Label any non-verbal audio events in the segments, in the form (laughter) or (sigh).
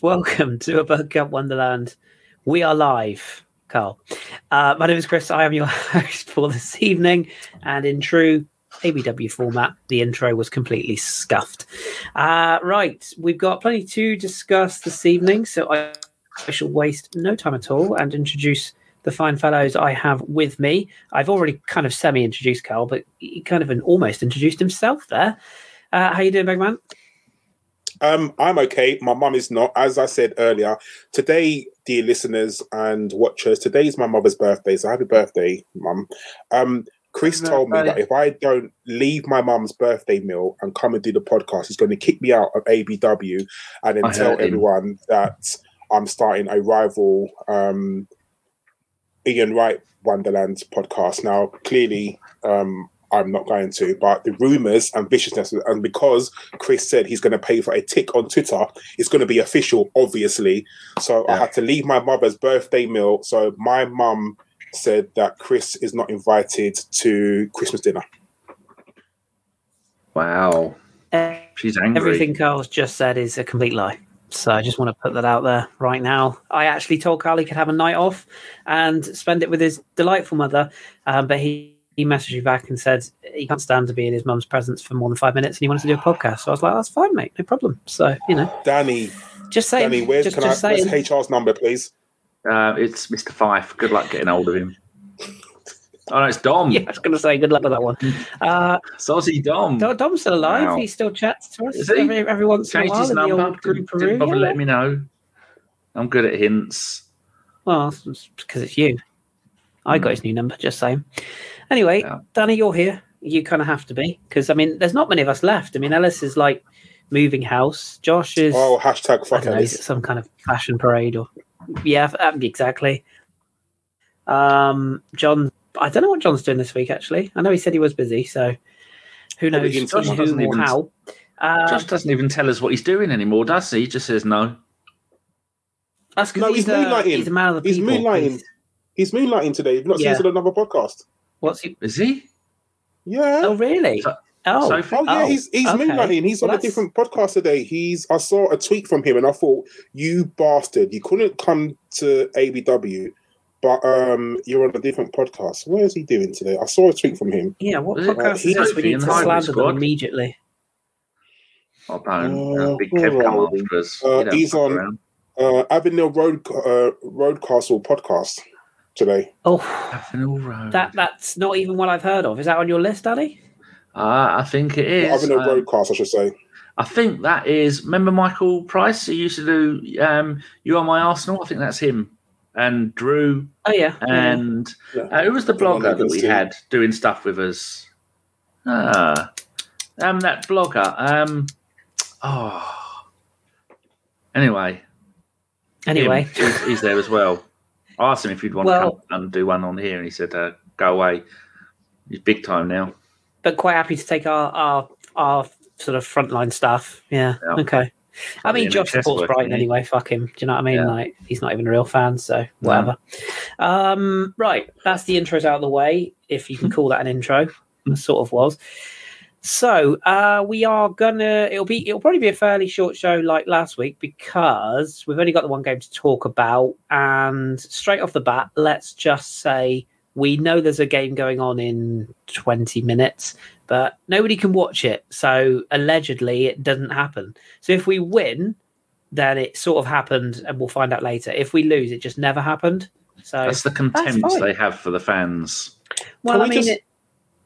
(laughs) welcome to a Bergkamp Wonderland. We are live, Carl. Uh, my name is Kris. I am your (laughs) host for this evening, and in true ABW format, the intro was completely scuffed. Uh, right, we've got plenty to discuss this evening, so I, I shall waste no time at all and introduce the fine fellows I have with me. I've already kind of semi-introduced Carl, but he kind of almost introduced himself there. Uh, how you doing, big man? Um, I'm okay. My mum is not. As I said earlier, today, dear listeners and watchers, today is my mother's birthday. So happy birthday, mum. Um, Kris told me that if I don't leave my mum's birthday meal and come and do the podcast, he's going to kick me out of ABW and then I tell everyone that I'm starting a rival um, Ian Wright Wonderland podcast. Now, clearly, um, I'm not going to, but the rumors and viciousness, and because Kris said he's going to pay for a tick on Twitter, it's going to be official, obviously. So I had to leave my mother's birthday meal. So my mum said that Kris is not invited to Christmas dinner. Wow. Uh, She's angry. Everything Carl's just said is a complete lie. So I just want to put that out there right now. I actually told Carl he could have a night off and spend it with his delightful mother, um, but he, he messaged me back and said he can't stand to be in his mum's presence for more than five minutes and he wanted to do a podcast. So I was like, that's fine, mate, no problem. So, you know, Danny, just say Danny, where's just, can I? just saying. Where's HR's number, please? Uh, it's Mr. Fife. Good luck getting hold of him. (laughs) Oh, no, it's Dom. Yeah, I was going to say good luck with that one. Uh, Sozzy Dom. Dom- Dom's still alive. Wow. He still chats to us Is every, every once in a Changed while his in the number. old Didn't, Peru. didn't bother Yeah. let me know. I'm good at hints. Well, it's because it's you. I got his new number, just saying. Anyway, Yeah. Danny, you're here. You kind of have to be because I mean, there's not many of us left. I mean, Ellis is like moving house. Josh is Oh, hashtag I fuck know, he's at Ellis. some kind of fashion parade or yeah, um, exactly. Um, John, I don't know what John's doing this week. Actually, I know he said he was busy, so who knows into who Josh doesn't or even- how. Uh, Josh doesn't even tell us what he's doing anymore, does he? He just says no. that's 'cause No, he's he's, a, moonlighting. he's a man of the He's people. moonlighting. He's- He's moonlighting today. You've not seen Yeah. us on another podcast. What's he? Is he? Yeah. Oh, really? So- oh, Sophie? Oh yeah, he's he's okay. moonlighting. He's Well, on a different podcast today. He's I saw a tweet from him and I thought, you bastard, you couldn't come to ABW, but um you're on a different podcast. What is he doing today? I saw a tweet from him. Yeah, what Was it podcast is this? We Sophie need to slander them immediately. I don't. Uh, Uh, big where Kev come are we? after us. Uh, he's on- around. Uh Avenell Road uh Roadcastle podcast today. Oh, Avenell Road. that that's not even what I've heard of. Is that on your list, Danny? Uh, I think it is. Avenell Um, Roadcast, I should say. I think that is. Remember Michael Price? He used to do um, "You Are My Arsenal." I think that's him. And Drew Oh yeah, yeah. and Yeah. uh, who was the The blogger that we see. had doing stuff with us? Ah, um, that blogger. Um, oh. Anyway, Anyway, he's, he's there as well. I asked him if he'd want Well- to come and do one on here, and he said, uh, "Go away. He's big time now." but quite happy to take our our our sort of frontline stuff. Yeah. Yeah. Okay. I mean, Josh supports Brighton anyway. Fuck him. Do you know what I mean? Yeah. Like, he's not even a real fan, so whatever. Um, right, that's the intros out of the way. If you can (laughs) call that an intro, it sort of was. So uh, we are gonna. It'll be. It'll probably be a fairly short show like last week because we've only got the one game to talk about. And straight off the bat, let's just say we know there's a game going on in 20 minutes, but nobody can watch it. So allegedly, it doesn't happen. So if we win, then it sort of happened, and we'll find out later. If we lose, it just never happened. So That's the contempt fine. they have for the fans. well, Can I we mean, just- it,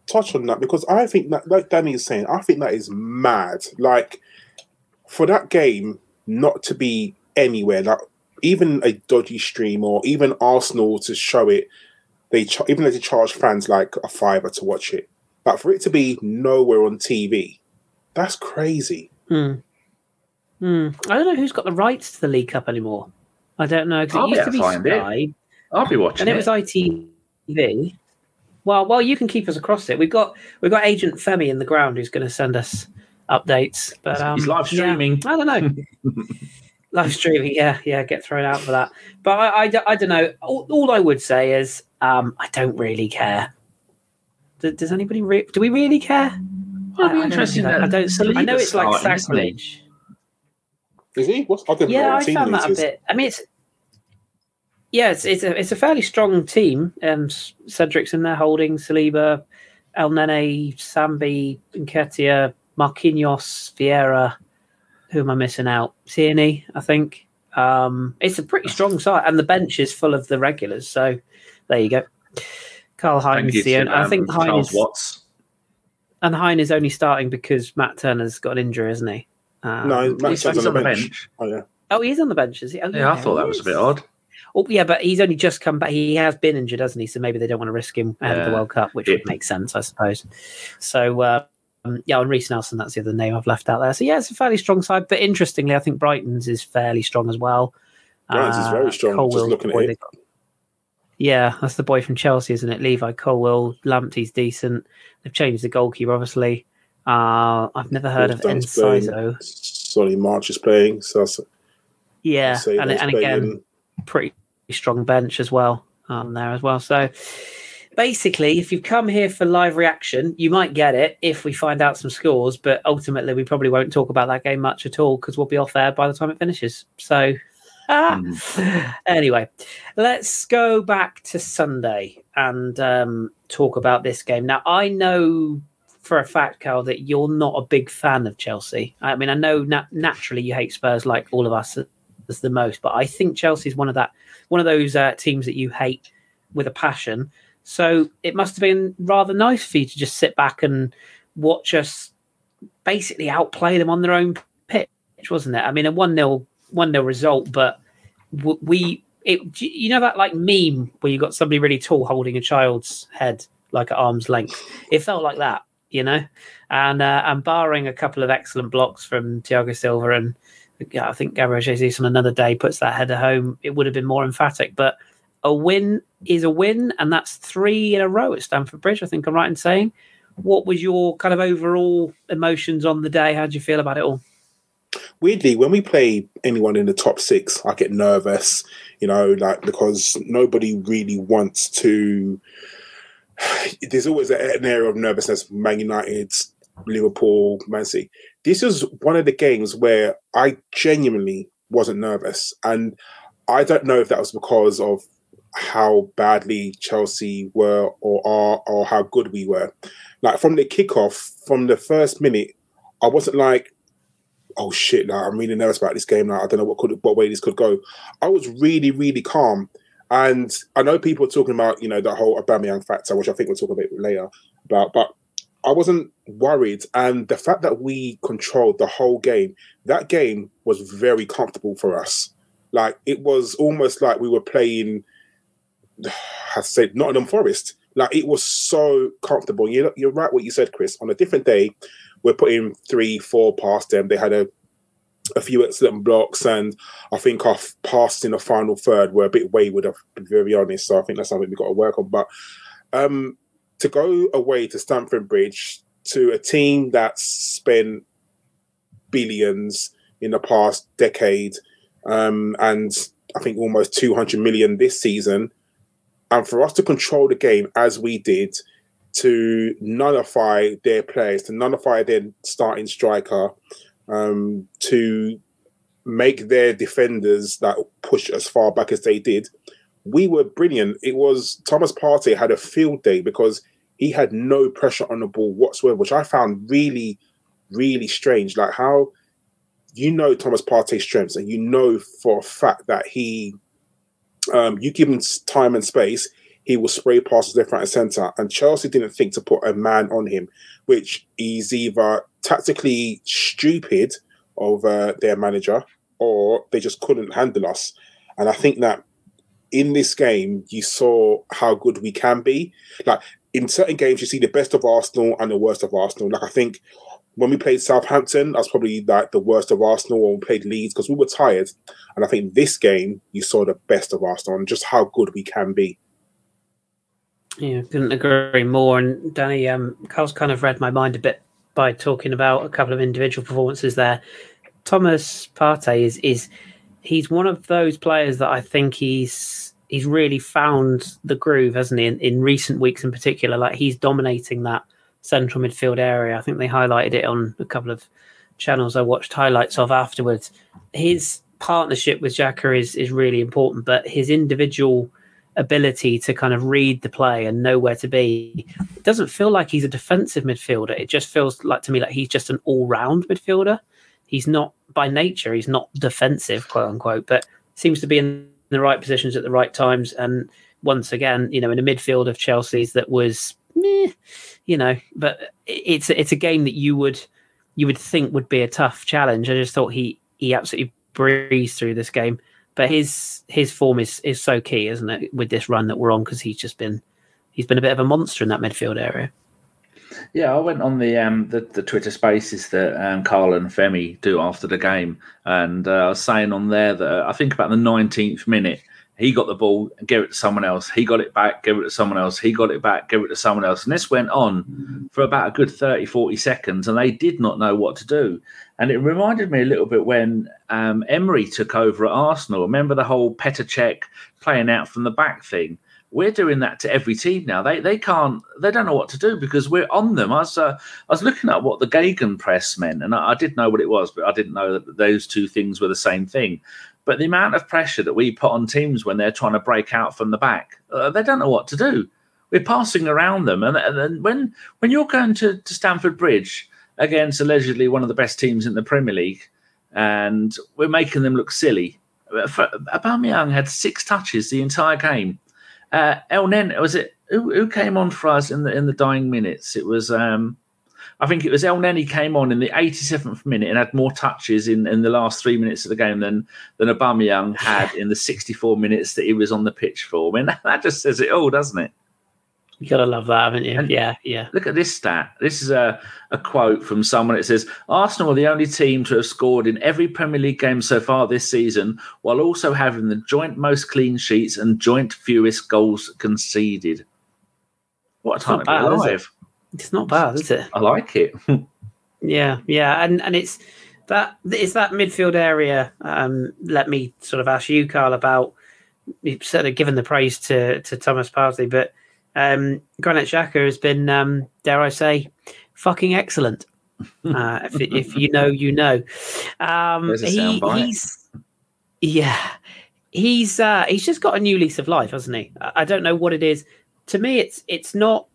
touch on that because I think that, like Danny is saying, I think that is mad. Like for that game not to be anywhere, like even a dodgy stream or even Arsenal to show it, they ch- even though they charge fans like a fiver to watch it, but for it to be nowhere on TV, that's crazy. Hmm. Hmm. I don't know who's got the rights to the League Cup anymore. I don't know because I'll it used to be be able to find it. I'll be watching and it it. was ITV. Well, well, you can keep us across it. We've got we've got Agent Femi in the ground who's going to send us updates. But um, He's live yeah, streaming. I don't know. (laughs) live streaming, yeah, yeah, get thrown out for that. But I, I, don't- I don't know. All, all I would say is um, I don't really care. Does, does anybody? Re- do we really care? Well, it'd be I- I don't interesting know. that I don't. the I know it's like starting, sacrilege. Is he? What's I don't Yeah, what I found that a bit. I mean, it's yeah, it's it's a it's a fairly strong team. Um, Cedric's in there holding Saliba, Elneny, Sambi, Nketiah, Marquinhos, Vieira. Who am I missing out? Tierney, I think. Um, it's a pretty strong side, and the bench is full of the regulars. So there you go. Carl Thank Hines, the to, only, I um, think Hein Charles is, Watts. and Hein is only starting because Matt Turner's got an injury, isn't he? Um, No, Matt He's, Turner's he's on the bench. Oh yeah. Oh, he is on the bench, is he? Oh, Yeah, I thought that was a bit odd. Oh, yeah, but he's only just come back. He has been injured, hasn't he? So maybe they don't want to risk him ahead of the World Cup, which Yeah. would make sense, I suppose. So, uh, um, yeah, and Reiss Nelson, that's the other name I've left out there. So, yeah, it's a fairly strong side. But interestingly, I think Brighton's is fairly strong as well. Brighton's is very strong, just Colwill's looking at boy it. got- Yeah, that's the boy from Chelsea, isn't it? Levi Colwill. Lamptey's decent. They've changed the goalkeeper, obviously. Uh, I've never heard of. Enciso. Solly March is playing. So Yeah, and, and again, pretty strong bench as well um, there as well. So basically, if you've come here for live reaction, you might get it if we find out some scores. But ultimately, we probably won't talk about that game much at all because we'll be off air by the time it finishes. So. Ah. (laughs) Anyway, let's go back to Sunday and um, talk about this game. Now, I know for a fact, Carl, that you're not a big fan of Chelsea. I mean, I know nat- naturally you hate Spurs like all of us as the most, but I think Chelsea is one of that one of those uh, teams that you hate with a passion. So it must have been rather nice for you to just sit back and watch us basically outplay them on their own pitch, wasn't it? I mean, a one 0 one 0 result, but we it you know that like meme where you got somebody really tall holding a child's head like at arm's length. It felt like that, you know, and uh, and barring a couple of excellent blocks from Thiago Silva and yeah, I think Gabriel Jesus on another day puts that header home, it would have been more emphatic. But a win is a win, and that's three in a row at Stamford Bridge. I think I'm right in saying. What was your kind of overall emotions on the day? How did you feel about it all? weirdly, when we play anyone in the top six, I get nervous, you know, like because nobody really wants to. (sighs) There's always an area of nervousness. Man United, Liverpool, Man City. This is one of the games where I genuinely wasn't nervous, and I don't know if that was because of how badly Chelsea were or are or how good we were. Like from the kickoff, from the first minute, I wasn't like, oh shit, like, I'm really nervous about this game. Like, I don't know what could what way this could go. I was really, really calm. And I know people are talking about, you know, the whole Aubameyang factor, which I think we'll talk a bit later about, but I wasn't worried. And the fact that we controlled the whole game, that game was very comfortable for us. Like it was almost like we were playing, (sighs) I said, Nottingham Forest. Like it was so comfortable. You're, you're right what you said, Kris. On a different day, we're putting three, four past them. They had a a few excellent blocks, and I think our pass in the final third were a bit wayward, to be very honest. So I think that's something we've got to work on. But um, to go away to Stamford Bridge to a team that's spent billions in the past decade, um, and I think almost 200 million this season, and for us to control the game as we did, to nullify their players, to nullify their starting striker, um, to make their defenders that push as far back as they did, we were brilliant. It was Thomas Partey had a field day because he had no pressure on the ball whatsoever, which I found really, really strange. Like how you know Thomas Partey's strengths, and you know for a fact that he, um, you give him time and space, he will spray passes left, right, and centre. And Chelsea didn't think to put a man on him, which is either tactically stupid of uh, their manager or they just couldn't handle us. And I think that in this game, you saw how good we can be. Like in certain games, you see the best of Arsenal and the worst of Arsenal. Like I think when we played Southampton, that's probably like the worst of Arsenal. When we played Leeds, because we were tired. And I think this game, you saw the best of Arsenal and just how good we can be. Yeah, couldn't agree more. And Danny, um, Carl's kind of read my mind a bit by talking about a couple of individual performances there. Thomas Partey is is he's one of those players that I think he's he's really found the groove, hasn't he? In, in recent weeks, in particular, like he's dominating that central midfield area. I think they highlighted it on a couple of channels I watched highlights of afterwards. His partnership with Xhaka is is really important, but his individual ability to kind of read the play and know where to be it doesn't feel like he's a defensive midfielder. It just feels like to me like he's just an all round midfielder. He's not by nature, he's not defensive, quote unquote, but seems to be in the right positions at the right times. And once again, you know, in a midfield of Chelsea's that was, meh, you know, but it's it's a game that you would you would think would be a tough challenge. I just thought he he absolutely breezed through this game. But his his form is is so key, isn't it, with this run that we're on? Because he's just been he's been a bit of a monster in that midfield area. Yeah, I went on the um, the, the Twitter Spaces that um, Carl and Femi do after the game, and uh, I was saying on there that uh, I think about the nineteenth minute, he got the ball and gave it to someone else. He got it back, gave it to someone else. He got it back, gave it to someone else. And this went on for about a good 30, 40 seconds, and they did not know what to do. And it reminded me a little bit when um, Emery took over at Arsenal. Remember the whole Petr Cech playing out from the back thing? We're doing that to every team now. They they can't they don't know what to do because we're on them. I was uh, I was looking at what the Gegen press meant, and I, I, did know what it was, but I didn't know that those two things were the same thing. But the amount of pressure that we put on teams when they're trying to break out from the back, uh, they don't know what to do. We're passing around them, and, and when when you're going to, to Stamford Bridge against allegedly one of the best teams in the Premier League, and we're making them look silly. Uh, Aubameyang had six touches the entire game uh, Elneny was it who, who came on for us in the in the dying minutes? It was um, I think it was Elneny came on in the 87th minute and had more touches in, in the last three minutes of the game than than Aubameyang had in the 64 minutes that he was on the pitch for. I mean, (laughs) that just says it all, doesn't it? You gotta love that, haven't you? And yeah, yeah. Look at this stat. This is a, a quote from someone. It says Arsenal are the only team to have scored in every Premier League game so far this season, while also having the joint most clean sheets and joint fewest goals conceded. What a time to be alive! It's not bad, is it? I like it. (laughs) yeah, yeah, and and it's that it's that midfield area. Um, let me sort of ask you, Carl, about sort of given the praise to to Thomas Partey, but um, Granit Xhaka has been, um, dare I say, fucking excellent. Uh, if, if, you know, you know. Um, he, he's yeah, he's uh, he's just got a new lease of life, hasn't he? I don't know what it is. To me, it's it's not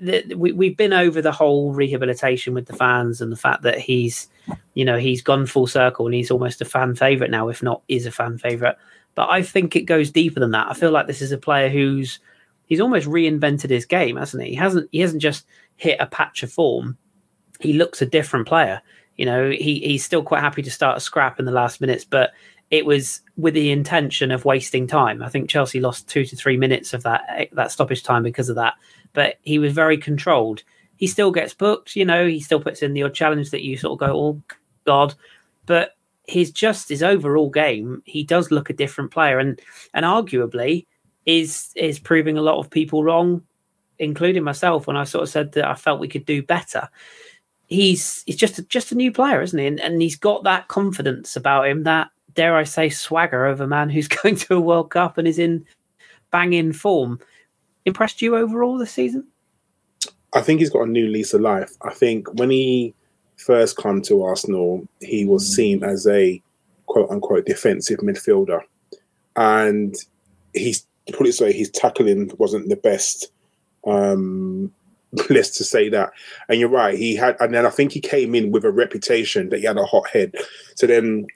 that we, we've been over the whole rehabilitation with the fans and the fact that he's you know he's gone full circle and he's almost a fan favorite now if not is a fan favorite but i think it goes deeper than that i feel like this is a player who's he's almost reinvented his game, hasn't he? He hasn't he hasn't just hit a patch of form. He looks a different player. You know, he he's still quite happy to start a scrap in the last minutes, but it was with the intention of wasting time. I think Chelsea lost two to three minutes of that eh, that stoppage time because of that. But he was very controlled. He still gets booked, you know. He still puts in the odd challenge that you sort of go, "Oh God," but his just his overall game, he does look a different player, and and arguably is is proving a lot of people wrong, including myself. When I sort of said that I felt we could do better, he's he's just a, just a new player, isn't he? And, and he's got that confidence about him, that dare I say swagger of a man (laughs) who's going to a World Cup and is in banging form. Impressed you overall this season? I think he's got a new lease of life. I think when he first come to Arsenal, he was seen as a quote unquote defensive midfielder. And he's put it so his tackling wasn't the best. Um, (laughs) let's to say that. And you're right, he had, and then I think he came in with a reputation that he had a hot head. So then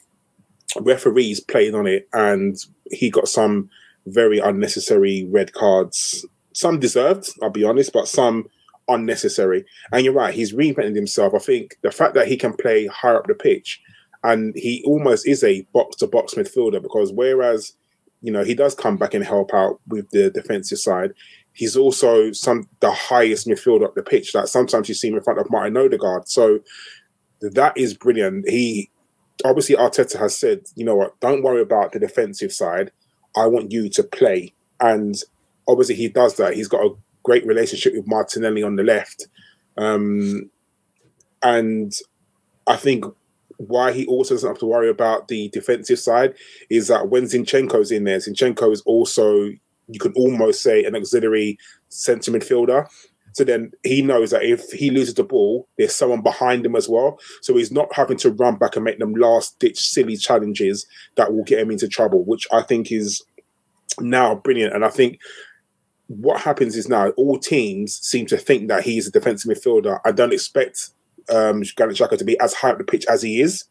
referees played on it, and he got some very unnecessary red cards. Some deserved, I'll be honest, but some unnecessary. And you're right, he's reinvented himself. I think the fact that he can play higher up the pitch, and he almost is a box to box midfielder because whereas you know, he does come back and help out with the defensive side. He's also some the highest midfielder up the pitch. Like sometimes you see him in front of Martin Odegaard. So that is brilliant. He obviously Arteta has said, you know what, don't worry about the defensive side. I want you to play. And obviously he does that. He's got a great relationship with Martinelli on the left. Um, and I think why he also doesn't have to worry about the defensive side is that when Zinchenko's in there, Zinchenko is also you could almost say an auxiliary centre midfielder. So then he knows that if he loses the ball, there's someone behind him as well. So he's not having to run back and make them last ditch silly challenges that will get him into trouble, which I think is now brilliant. And I think what happens is now all teams seem to think that he's a defensive midfielder. I don't expect um, Granit Xhaka to be as high up the pitch as he is.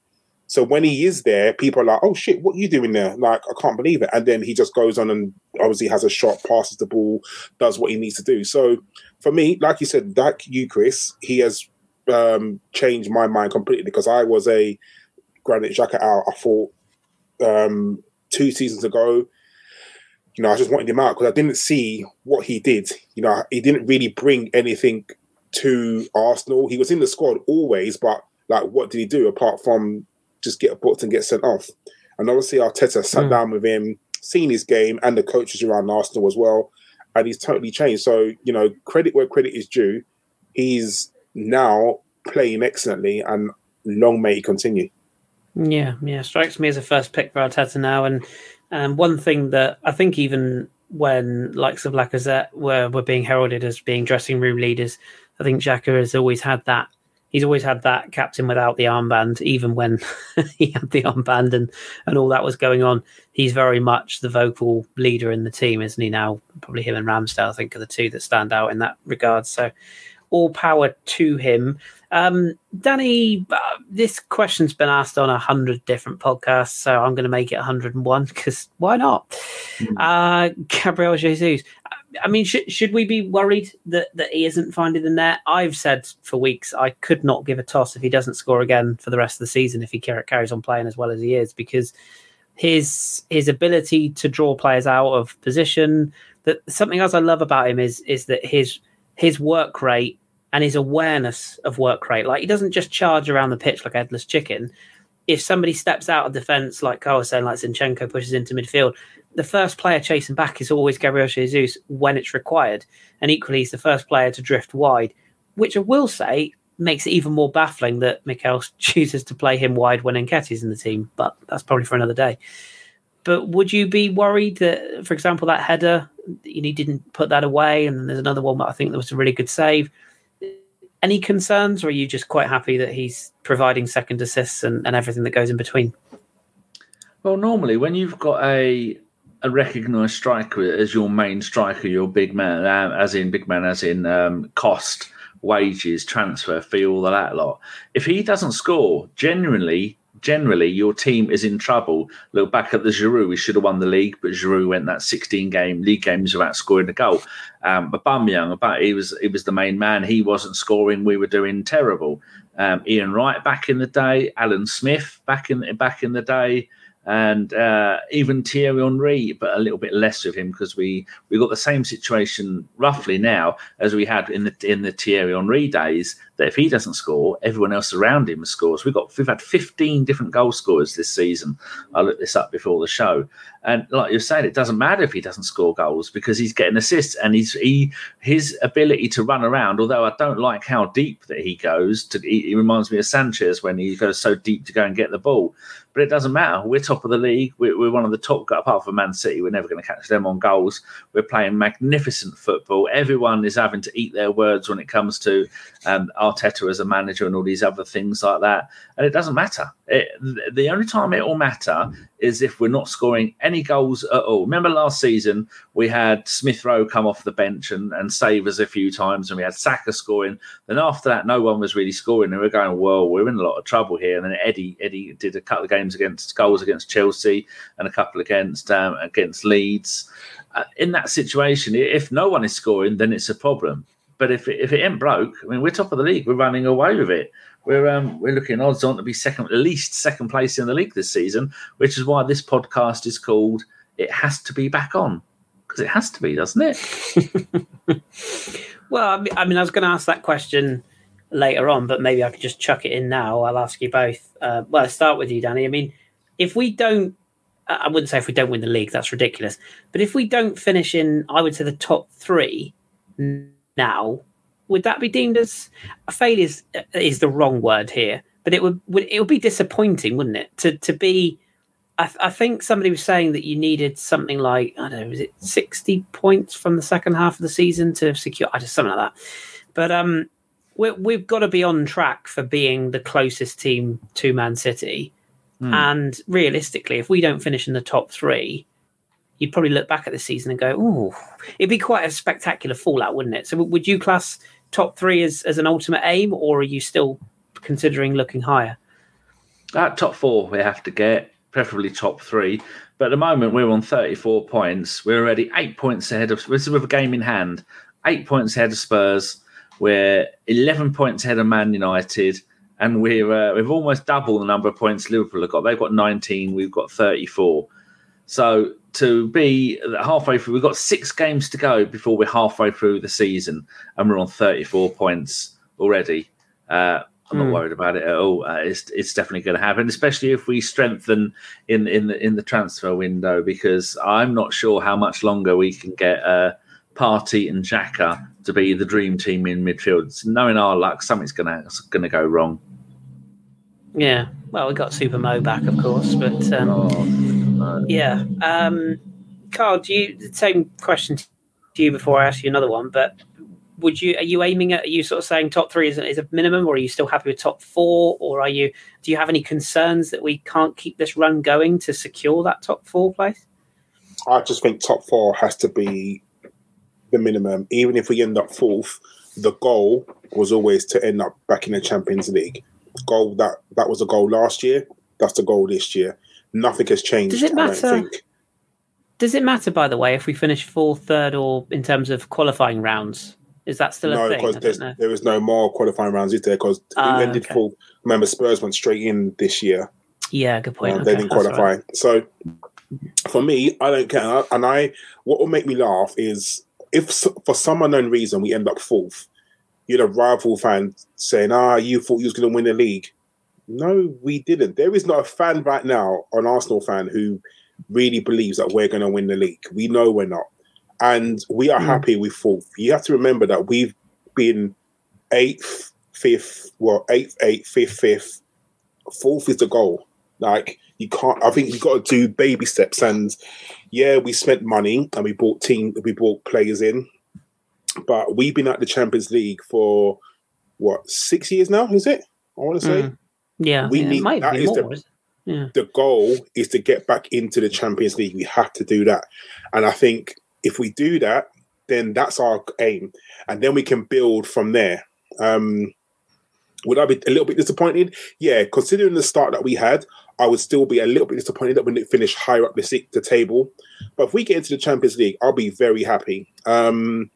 So when he is there, people are like, "Oh shit, what are you doing there?" Like, I can't believe it. And then he just goes on and obviously has a shot, passes the ball, does what he needs to do. So for me, like you said, that you, Kris, he has um, changed my mind completely because I was a Granit Xhaka out. I thought um, two seasons ago, you know, I just wanted him out because I didn't see what he did. You know, he didn't really bring anything to Arsenal. He was in the squad always, but like, what did he do apart from just get booked and get sent off. And obviously, Arteta sat mm. down with him, seen his game and the coaches around Arsenal as well, and he's totally changed. So, you know, credit where credit is due. He's now playing excellently, and long may he continue. Yeah, yeah, strikes me as a first pick for Arteta now. And um, one thing that I think even when likes of Lacazette were were being heralded as being dressing room leaders, I think Xhaka has always had that he's always had that captain without the armband, even when (laughs) he had the armband and, and all that was going on. He's very much the vocal leader in the team, isn't he? Now, probably him and Ramsdale, I think, are the two that stand out in that regard. So, all power to him. Um, Danny, uh, this question's been asked on a hundred different podcasts, so I'm going to make it 101 because why not? Mm. Uh, Gabriel Jesus, I mean, should should we be worried that that he isn't finding the net? I've said for weeks I could not give a toss if he doesn't score again for the rest of the season if he carries on playing as well as he is because his his ability to draw players out of position. That something else I love about him is is that his his work rate and his awareness of work rate. Like he doesn't just charge around the pitch like a headless chicken. If somebody steps out of defence, like Carl was saying, like Zinchenko pushes into midfield, the first player chasing back is always Gabriel Jesus when it's required. And equally, he's the first player to drift wide, which I will say makes it even more baffling that Mikel (laughs) chooses to play him wide when Nketiah's in the team. But that's probably for another day. But would you be worried that, for example, that header, he didn't put that away? And there's another one that I think that was a really good save. Any concerns, or are you just quite happy that he's providing second assists and, and everything that goes in between? Well, normally when you've got a a recognised striker as your main striker, your big man, uh, as in big man, as in um, cost, wages, transfer fee, all of that lot. If he doesn't score, genuinely, generally, your team is in trouble. Look back at the Giroud; we should have won the league, but Giroud went that 16 game league games without scoring a goal. Um, but Aubameyang, about he was he was the main man. He wasn't scoring. We were doing terrible. Um, Ian Wright back in the day, Alan Smith back in back in the day and uh, even Thierry Henry, but a little bit less of him because we we got the same situation roughly now as we had in the in the Thierry Henry days. That if he doesn't score, everyone else around him scores. We've got we've had 15 different goal scorers this season. I looked this up before the show, and like you're saying, it doesn't matter if he doesn't score goals because he's getting assists and he's he his ability to run around. Although I don't like how deep that he goes, to he, he reminds me of Sanchez when he goes so deep to go and get the ball but it doesn't matter. We're top of the league. We're, we're one of the top, apart from Man City. We're never going to catch them on goals. We're playing magnificent football. Everyone is having to eat their words when it comes to um, Arteta as a manager and all these other things like that. And it doesn't matter. It, the only time it will matter is if we're not scoring any goals at all. Remember last season we had Smith Rowe come off the bench and, and save us a few times, and we had Saka scoring. Then after that, no one was really scoring, and we are going, "Well, we're in a lot of trouble here." And then Eddie Eddie did a couple of games against goals against Chelsea and a couple against um, against Leeds. Uh, in that situation, if no one is scoring, then it's a problem. But if it, if it ain't broke, I mean, we're top of the league. We're running away with it. We're um, we're looking odds on to be second, at least second place in the league this season, which is why this podcast is called "It Has to Be Back On" because it has to be, doesn't it? (laughs) well, I mean, I was going to ask that question later on, but maybe I could just chuck it in now. I'll ask you both. Uh, well, I'll start with you, Danny. I mean, if we don't, I wouldn't say if we don't win the league, that's ridiculous. But if we don't finish in, I would say the top three now, would that be deemed as a failure? Is, is the wrong word here, but it would, would it would be disappointing, wouldn't it, to to be I, th- I, think somebody was saying that you needed something like I don't know, was it sixty points from the second half of the season to secure? I just something like that. But um, we have got to be on track for being the closest team to Man City. Mm. And realistically, if we don't finish in the top three, you'd probably look back at the season and go, "Oh, it'd be quite a spectacular fallout, wouldn't it?" So, would you class top three as, as an ultimate aim, or are you still considering looking higher? At top four, we have to get preferably top three. But at the moment, we're on 34 points. We're already eight points ahead of. This is with a game in hand. Eight points ahead of Spurs. We're 11 points ahead of Man United, and we're uh, we've almost double the number of points Liverpool have got. They've got 19. We've got 34. So to be halfway through, we've got six games to go before we're halfway through the season, and we're on 34 points already. Uh, I'm not mm. worried about it at all. Uh, it's it's definitely going to happen, especially if we strengthen in in the in the transfer window. Because I'm not sure how much longer we can get uh, Partey and Xhaka to be the dream team in midfield. So knowing our luck, something's gonna gonna go wrong. Yeah, well, we got Super Mo back, of course, but um, oh. Yeah. Um, Carl, do you the same question to you before I ask you another one? But would you are you aiming at are you sort of saying top three is, is a minimum or are you still happy with top four or are you do you have any concerns that we can't keep this run going to secure that top four place i just think top four has to be the minimum even if we end up fourth the goal was always to end up back in the champions league goal that that was a goal last year that's the goal this year nothing has changed does it matter does it matter by the way if we finish fourth third or in terms of qualifying rounds is that still no, a thing? because there was no more qualifying rounds, is there? Because uh, ended okay. full. Remember, Spurs went straight in this year. Yeah, good point. Uh, okay, they didn't qualify. Right. So for me, I don't care. And I, what will make me laugh is if for some unknown reason we end up fourth, you're a rival fans saying, "Ah, you thought you was going to win the league." No, we didn't. There is not a fan right now, an Arsenal fan, who really believes that we're going to win the league. We know we're not and we are mm. happy with fourth. You have to remember that we've been eighth, fifth, well, eighth, eighth, fifth, fifth. Fourth is the goal. Like you can't. I think you've got to do baby steps. And yeah, we spent money and we bought team, we bought players in, but we've been at the Champions League for what six years now? Is it? I want to say. Mm. Yeah, we yeah, need that is more, the, yeah. the goal is to get back into the Champions League. We have to do that, and I think if we do that, then that's our aim, and then we can build from there. Um, would I be a little bit disappointed? Yeah, considering the start that we had, I would still be a little bit disappointed that we didn't finish higher up the, the table. But if we get into the Champions League, I'll be very happy. Um,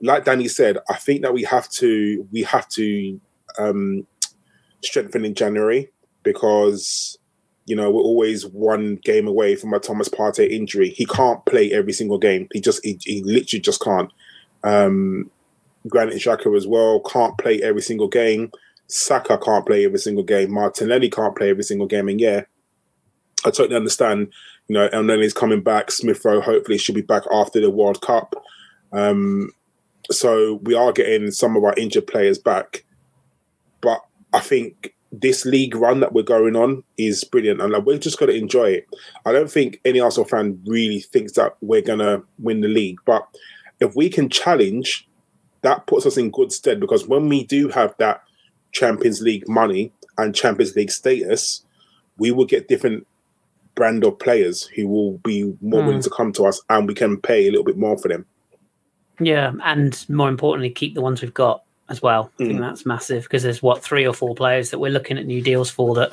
like Danny said, I think that we have to we have to um, strengthen in January because you know, we're always one game away from a Thomas Partey injury. He can't play every single game. He just, he, he literally just can't. Um, Granit Xhaka as well can't play every single game. Saka can't play every single game. Martinelli can't play every single game. And yeah, I totally understand. You know, Elneny's coming back. Smith Rowe hopefully should be back after the World Cup. Um, so we are getting some of our injured players back. I think this league run that we're going on is brilliant, and like, we're just going to enjoy it. I don't think any Arsenal fan really thinks that we're going to win the league, but if we can challenge, that puts us in good stead because when we do have that Champions League money and Champions League status, we will get different brand of players who will be more mm. willing to come to us, and we can pay a little bit more for them. Yeah, and more importantly, keep the ones we've got as well. I think mm. that's massive because there's what three or four players that we're looking at new deals for that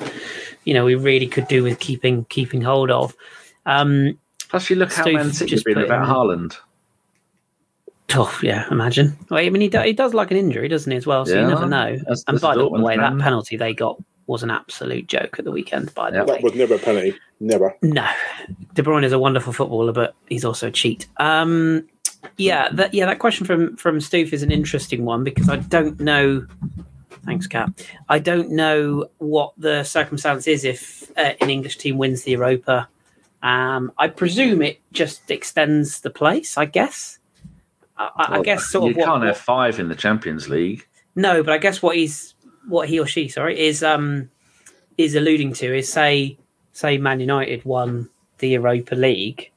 you know we really could do with keeping keeping hold of. Um, Plus, you look how Man City have been about Haaland. Oh yeah, imagine. Well, I mean, he, do, he does like an injury, doesn't he, as well? So yeah, you never know. That's, and by the way, man. that penalty they got was an absolute joke at the weekend. By the yeah. way, that was never a penalty. Never. No, De Bruyne is a wonderful footballer, but he's also a cheat. Um, yeah, that yeah, that question from from Stoof is an interesting one because I don't know. Thanks, Kat. I don't know what the circumstance is if uh, an English team wins the Europa. Um, I presume it just extends the place. I guess. I, well, I guess sort you of. You can't what, have five in the Champions League. No, but I guess what he's what he or she sorry is um is alluding to is say say Man United won the Europa League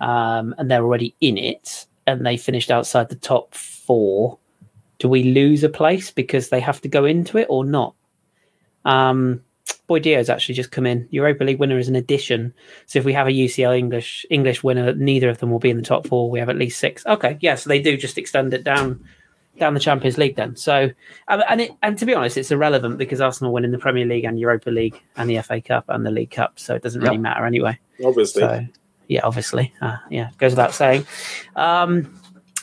um, and they're already in it and they finished outside the top four, do we lose a place because they have to go into it or not? Um, Boy Dio's actually just come in. Europa League winner is an addition. So if we have a UCL English English winner, neither of them will be in the top four. We have at least six. Okay, yeah, so they do just extend it down down the Champions League then. So um, and it, and to be honest, it's irrelevant because Arsenal win in the Premier League and Europa League and the FA Cup and the League Cup, so it doesn't really yep. matter anyway. Obviously. So, yeah, obviously. Uh, yeah, goes without saying. Um,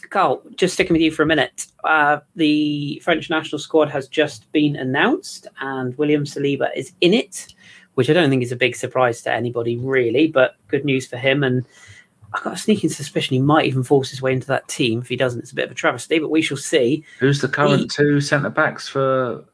Carl, just sticking with you for a minute. Uh, the French national squad has just been announced, and William Saliba is in it, which I don't think is a big surprise to anybody, really, but good news for him. And I've got a sneaking suspicion he might even force his way into that team. If he doesn't, it's a bit of a travesty, but we shall see. Who's the current he, two centre backs for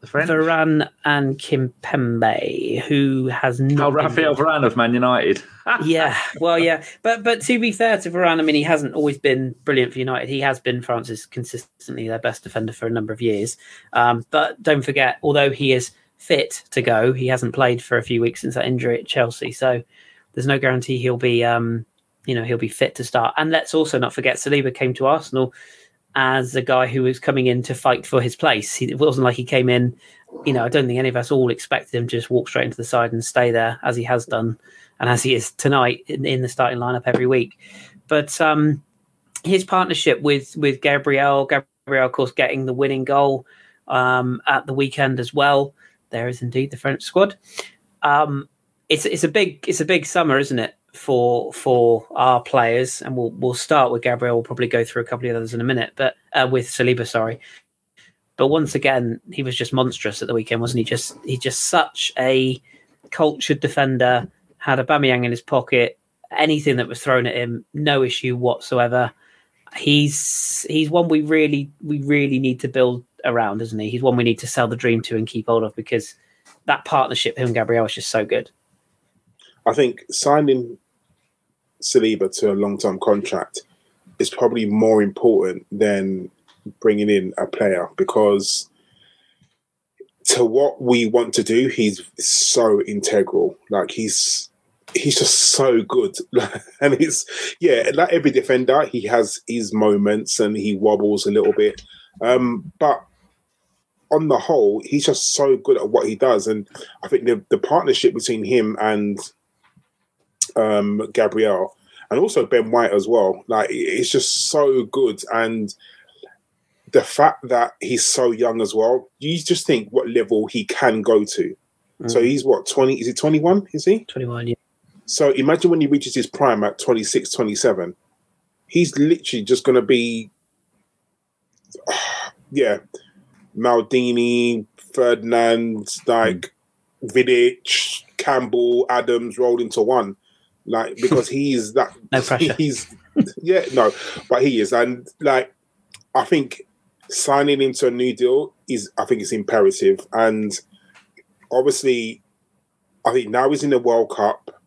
the French? Varane and Kimpembe, who has not. Oh, Raphael Varane of Man United. Yeah, well, yeah, but but to be fair to Varane, I mean, he hasn't always been brilliant for United. He has been France's consistently their best defender for a number of years. Um, but don't forget, although he is fit to go, he hasn't played for a few weeks since that injury at Chelsea. So there's no guarantee he'll be, um, you know, he'll be fit to start. And let's also not forget, Saliba came to Arsenal as a guy who was coming in to fight for his place. He, it wasn't like he came in, you know, I don't think any of us all expected him to just walk straight into the side and stay there as he has done and as he is tonight in, in the starting lineup every week. But um, his partnership with with Gabriel, Gabriel, of course, getting the winning goal um, at the weekend as well. There is indeed the French squad. Um, it's it's a big it's a big summer, isn't it, for for our players? And we'll we'll start with Gabriel. We'll probably go through a couple of others in a minute, but uh, with Saliba, sorry. But once again, he was just monstrous at the weekend, wasn't he? Just he's just such a cultured defender had a Aubameyang in his pocket. Anything that was thrown at him, no issue whatsoever. He's he's one we really we really need to build around, isn't he? He's one we need to sell the dream to and keep hold of because that partnership, him and Gabriel, is just so good. I think signing Saliba to a long term contract is probably more important than bringing in a player because to what we want to do, he's so integral. Like he's he's just so good. (laughs) and it's yeah, like every defender, he has his moments and he wobbles a little bit. Um, but on the whole, he's just so good at what he does. And I think the, the partnership between him and um, Gabriel and also Ben White as well, like it's just so good. And the fact that he's so young as well, you just think what level he can go to. Mm. So he's what, 20? Is he 21? Is he? 21, yeah. So imagine when he reaches his prime at 26, 27, he's literally just going to be, (sighs) yeah, Maldini, Ferdinand, like mm. Vidic, Campbell, Adams rolled into one. Like, (laughs) because he's that. no pressure. (laughs) He's, yeah, no, but he is. And like, I think signing into a new deal is, I think, it's imperative. And obviously, I think now he's in the World Cup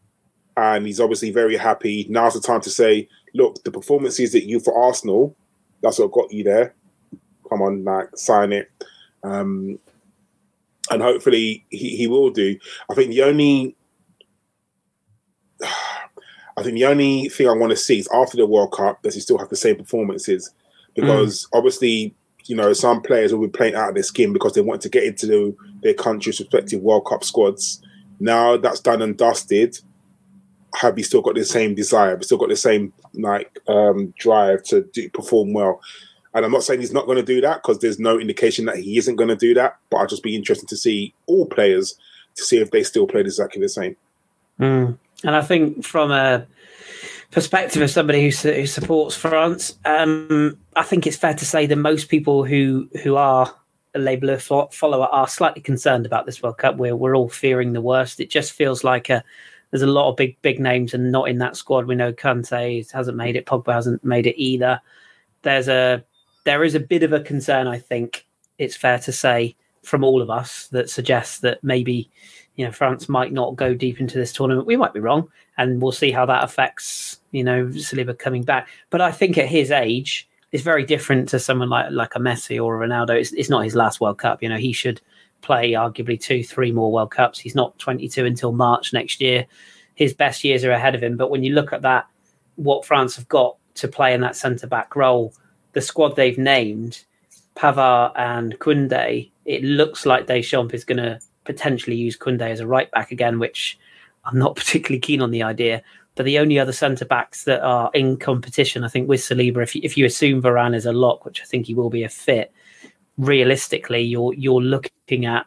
and he's obviously very happy. Now's the time to say, look, the performances that you for Arsenal, that's what got you there. Come on, like sign it. Um, and hopefully he, he will do. I think the only (sighs) I think the only thing I want to see is after the World Cup does he still have the same performances? Because mm. obviously, you know, some players will be playing out of their skin because they want to get into their country's respective World Cup squads. Now that's done and dusted have you still got the same desire? Have you still got the same like um, drive to do, perform well? And I'm not saying he's not going to do that because there's no indication that he isn't going to do that. But I'll just be interested to see all players to see if they still played exactly the same. Mm. And I think from a perspective of somebody who, who supports France, um, I think it's fair to say that most people who who are a Les Bleus follower are slightly concerned about this World Cup. We're we're all fearing the worst. It just feels like a there's a lot of big big names and not in that squad. We know Kante hasn't made it, Pogba hasn't made it either. There's a there is a bit of a concern, I think it's fair to say, from all of us that suggests that maybe you know France might not go deep into this tournament. We might be wrong, and we'll see how that affects you know Saliba coming back. But I think at his age, it's very different to someone like like a Messi or a Ronaldo. It's, it's not his last World Cup. You know, he should play arguably two, three more World Cups. He's not 22 until March next year. His best years are ahead of him. But when you look at that, what France have got to play in that centre back role, the squad they've named, Pavard and Koundé, it looks like Deschamps is going to potentially use Koundé as a right back again, which I'm not (laughs) particularly keen on the idea. But the only other centre backs that are in competition, I think, with Saliba, if you, if you assume Varane is a lock, which I think he will be a fit, realistically, you're you're looking at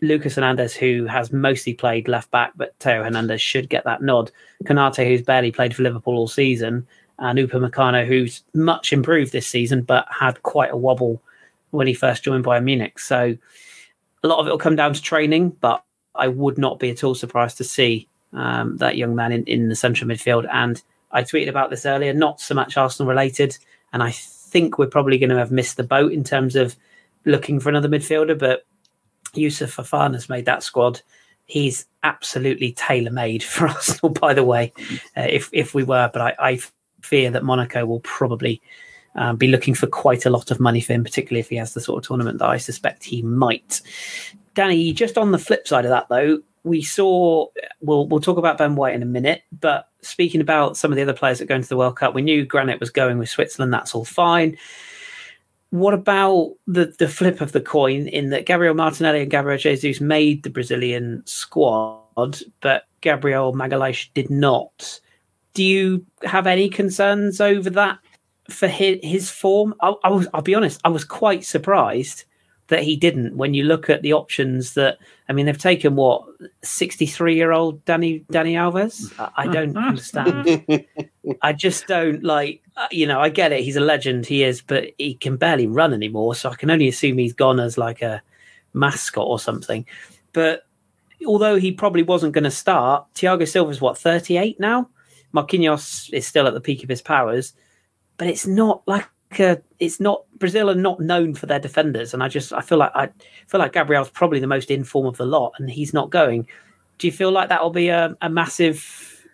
Lucas Hernandez, who has mostly played left back, but Theo Hernandez should get that nod. Konate, who's barely played for Liverpool all season, and Upamecano, who's much improved this season, but had quite a wobble when he first joined Bayern Munich. So a lot of it will come down to training, but I would not be at all surprised to see um, that young man in, in the central midfield. And I tweeted about this earlier, not so much Arsenal related. And I think we're probably going to have missed the boat in terms of looking for another midfielder. But Youssouf Fofana has made that squad. He's absolutely tailor made (laughs) for Arsenal, by the way, uh, if, if we were. But I, I fear that Monaco will probably um, be looking for quite a lot of money for him, particularly if he has the sort of tournament that I suspect he might. Danny, just on the flip side of that, though, we saw we'll we'll talk about Ben White in a minute, but speaking about some of the other players that go into the World Cup, we knew Granit was going with Switzerland. That's all fine. What about the the flip of the coin in that Gabriel Martinelli and Gabriel Jesus made the Brazilian squad, but Gabriel Magalhaes did not? Do you have any concerns over that for his, his form? I, I was, I'll be honest, I was quite surprised that he didn't. When you look at the options that, I mean, they've taken what sixty-three year old Danny Dani Alves. I, I don't (laughs) understand. I just don't like. Uh, you know, I get it. He's a legend. He is, but he can barely run anymore. So I can only assume he's gone as like a mascot or something. But although he probably wasn't going to start, Thiago Silva's what thirty-eight now. Marquinhos is still at the peak of his powers, but it's not like a, it's not Brazil are not known for their defenders, and I just I feel like I feel like Gabriel's probably the most in form of the lot, and he's not going. Do you feel like that will be a, a massive,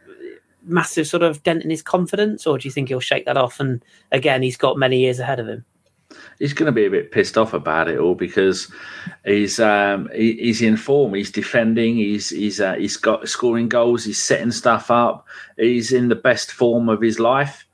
massive sort of dent in his confidence, or do you think he'll shake that off? And again, he's got many years ahead of him. He's going to be a bit pissed off about it all because he's um, he, he's in form. He's defending. He's he's uh, he's got scoring goals. He's setting stuff up. He's in the best form of his life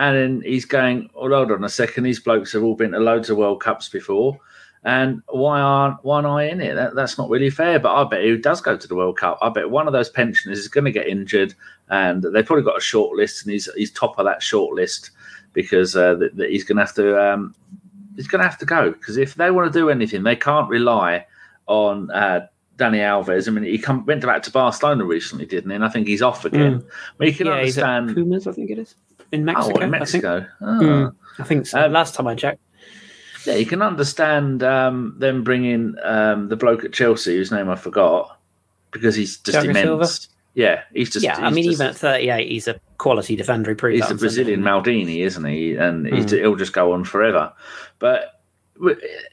and then he's going, oh, hold on a second, these blokes have all been to loads of World Cups before. And why aren't why aren't I in it? That, that's not really fair. But I bet he does go to the World Cup. I bet one of those pensioners is going to get injured, and they've probably got a short list, and he's he's top of that short list because uh, that, that he's going to have to um, he's going to have to go because if they want to do anything, they can't rely on uh, Dani Alves. I mean, he come, went back to Barcelona recently, didn't he? And I think he's off again. Mm. Mean, you can yeah, understand. Pumas, I think it is in Mexico. Oh, in Mexico. I think, oh. mm, I think so. Um, Last time I checked. Yeah, you can understand um, them bringing um, the bloke at Chelsea, whose name I forgot, because he's just Thiago immense. Silva? Yeah, he's just. Yeah, he's I mean, just, even at 38, he's a quality defender. He he's a Brazilian Maldini, isn't he? And mm. he'll just go on forever. But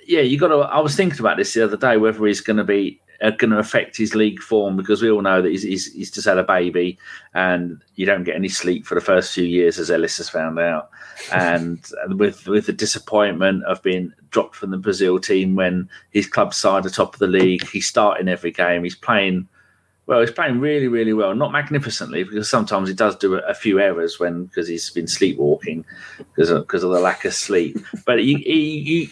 yeah, you got to. I was thinking about this the other day whether he's going to be uh, going to affect his league form because we all know that he's, he's, he's, just had a baby and you don't get any sleep for the first few years, as Ellis has found out. And with with the disappointment of being dropped from the Brazil team when his club side are top of the league, he's starting every game. He's playing well. He's playing really, really well. Not magnificently because sometimes he does do a, a few errors when because he's been sleepwalking because of, because of the lack of sleep. But he, he, he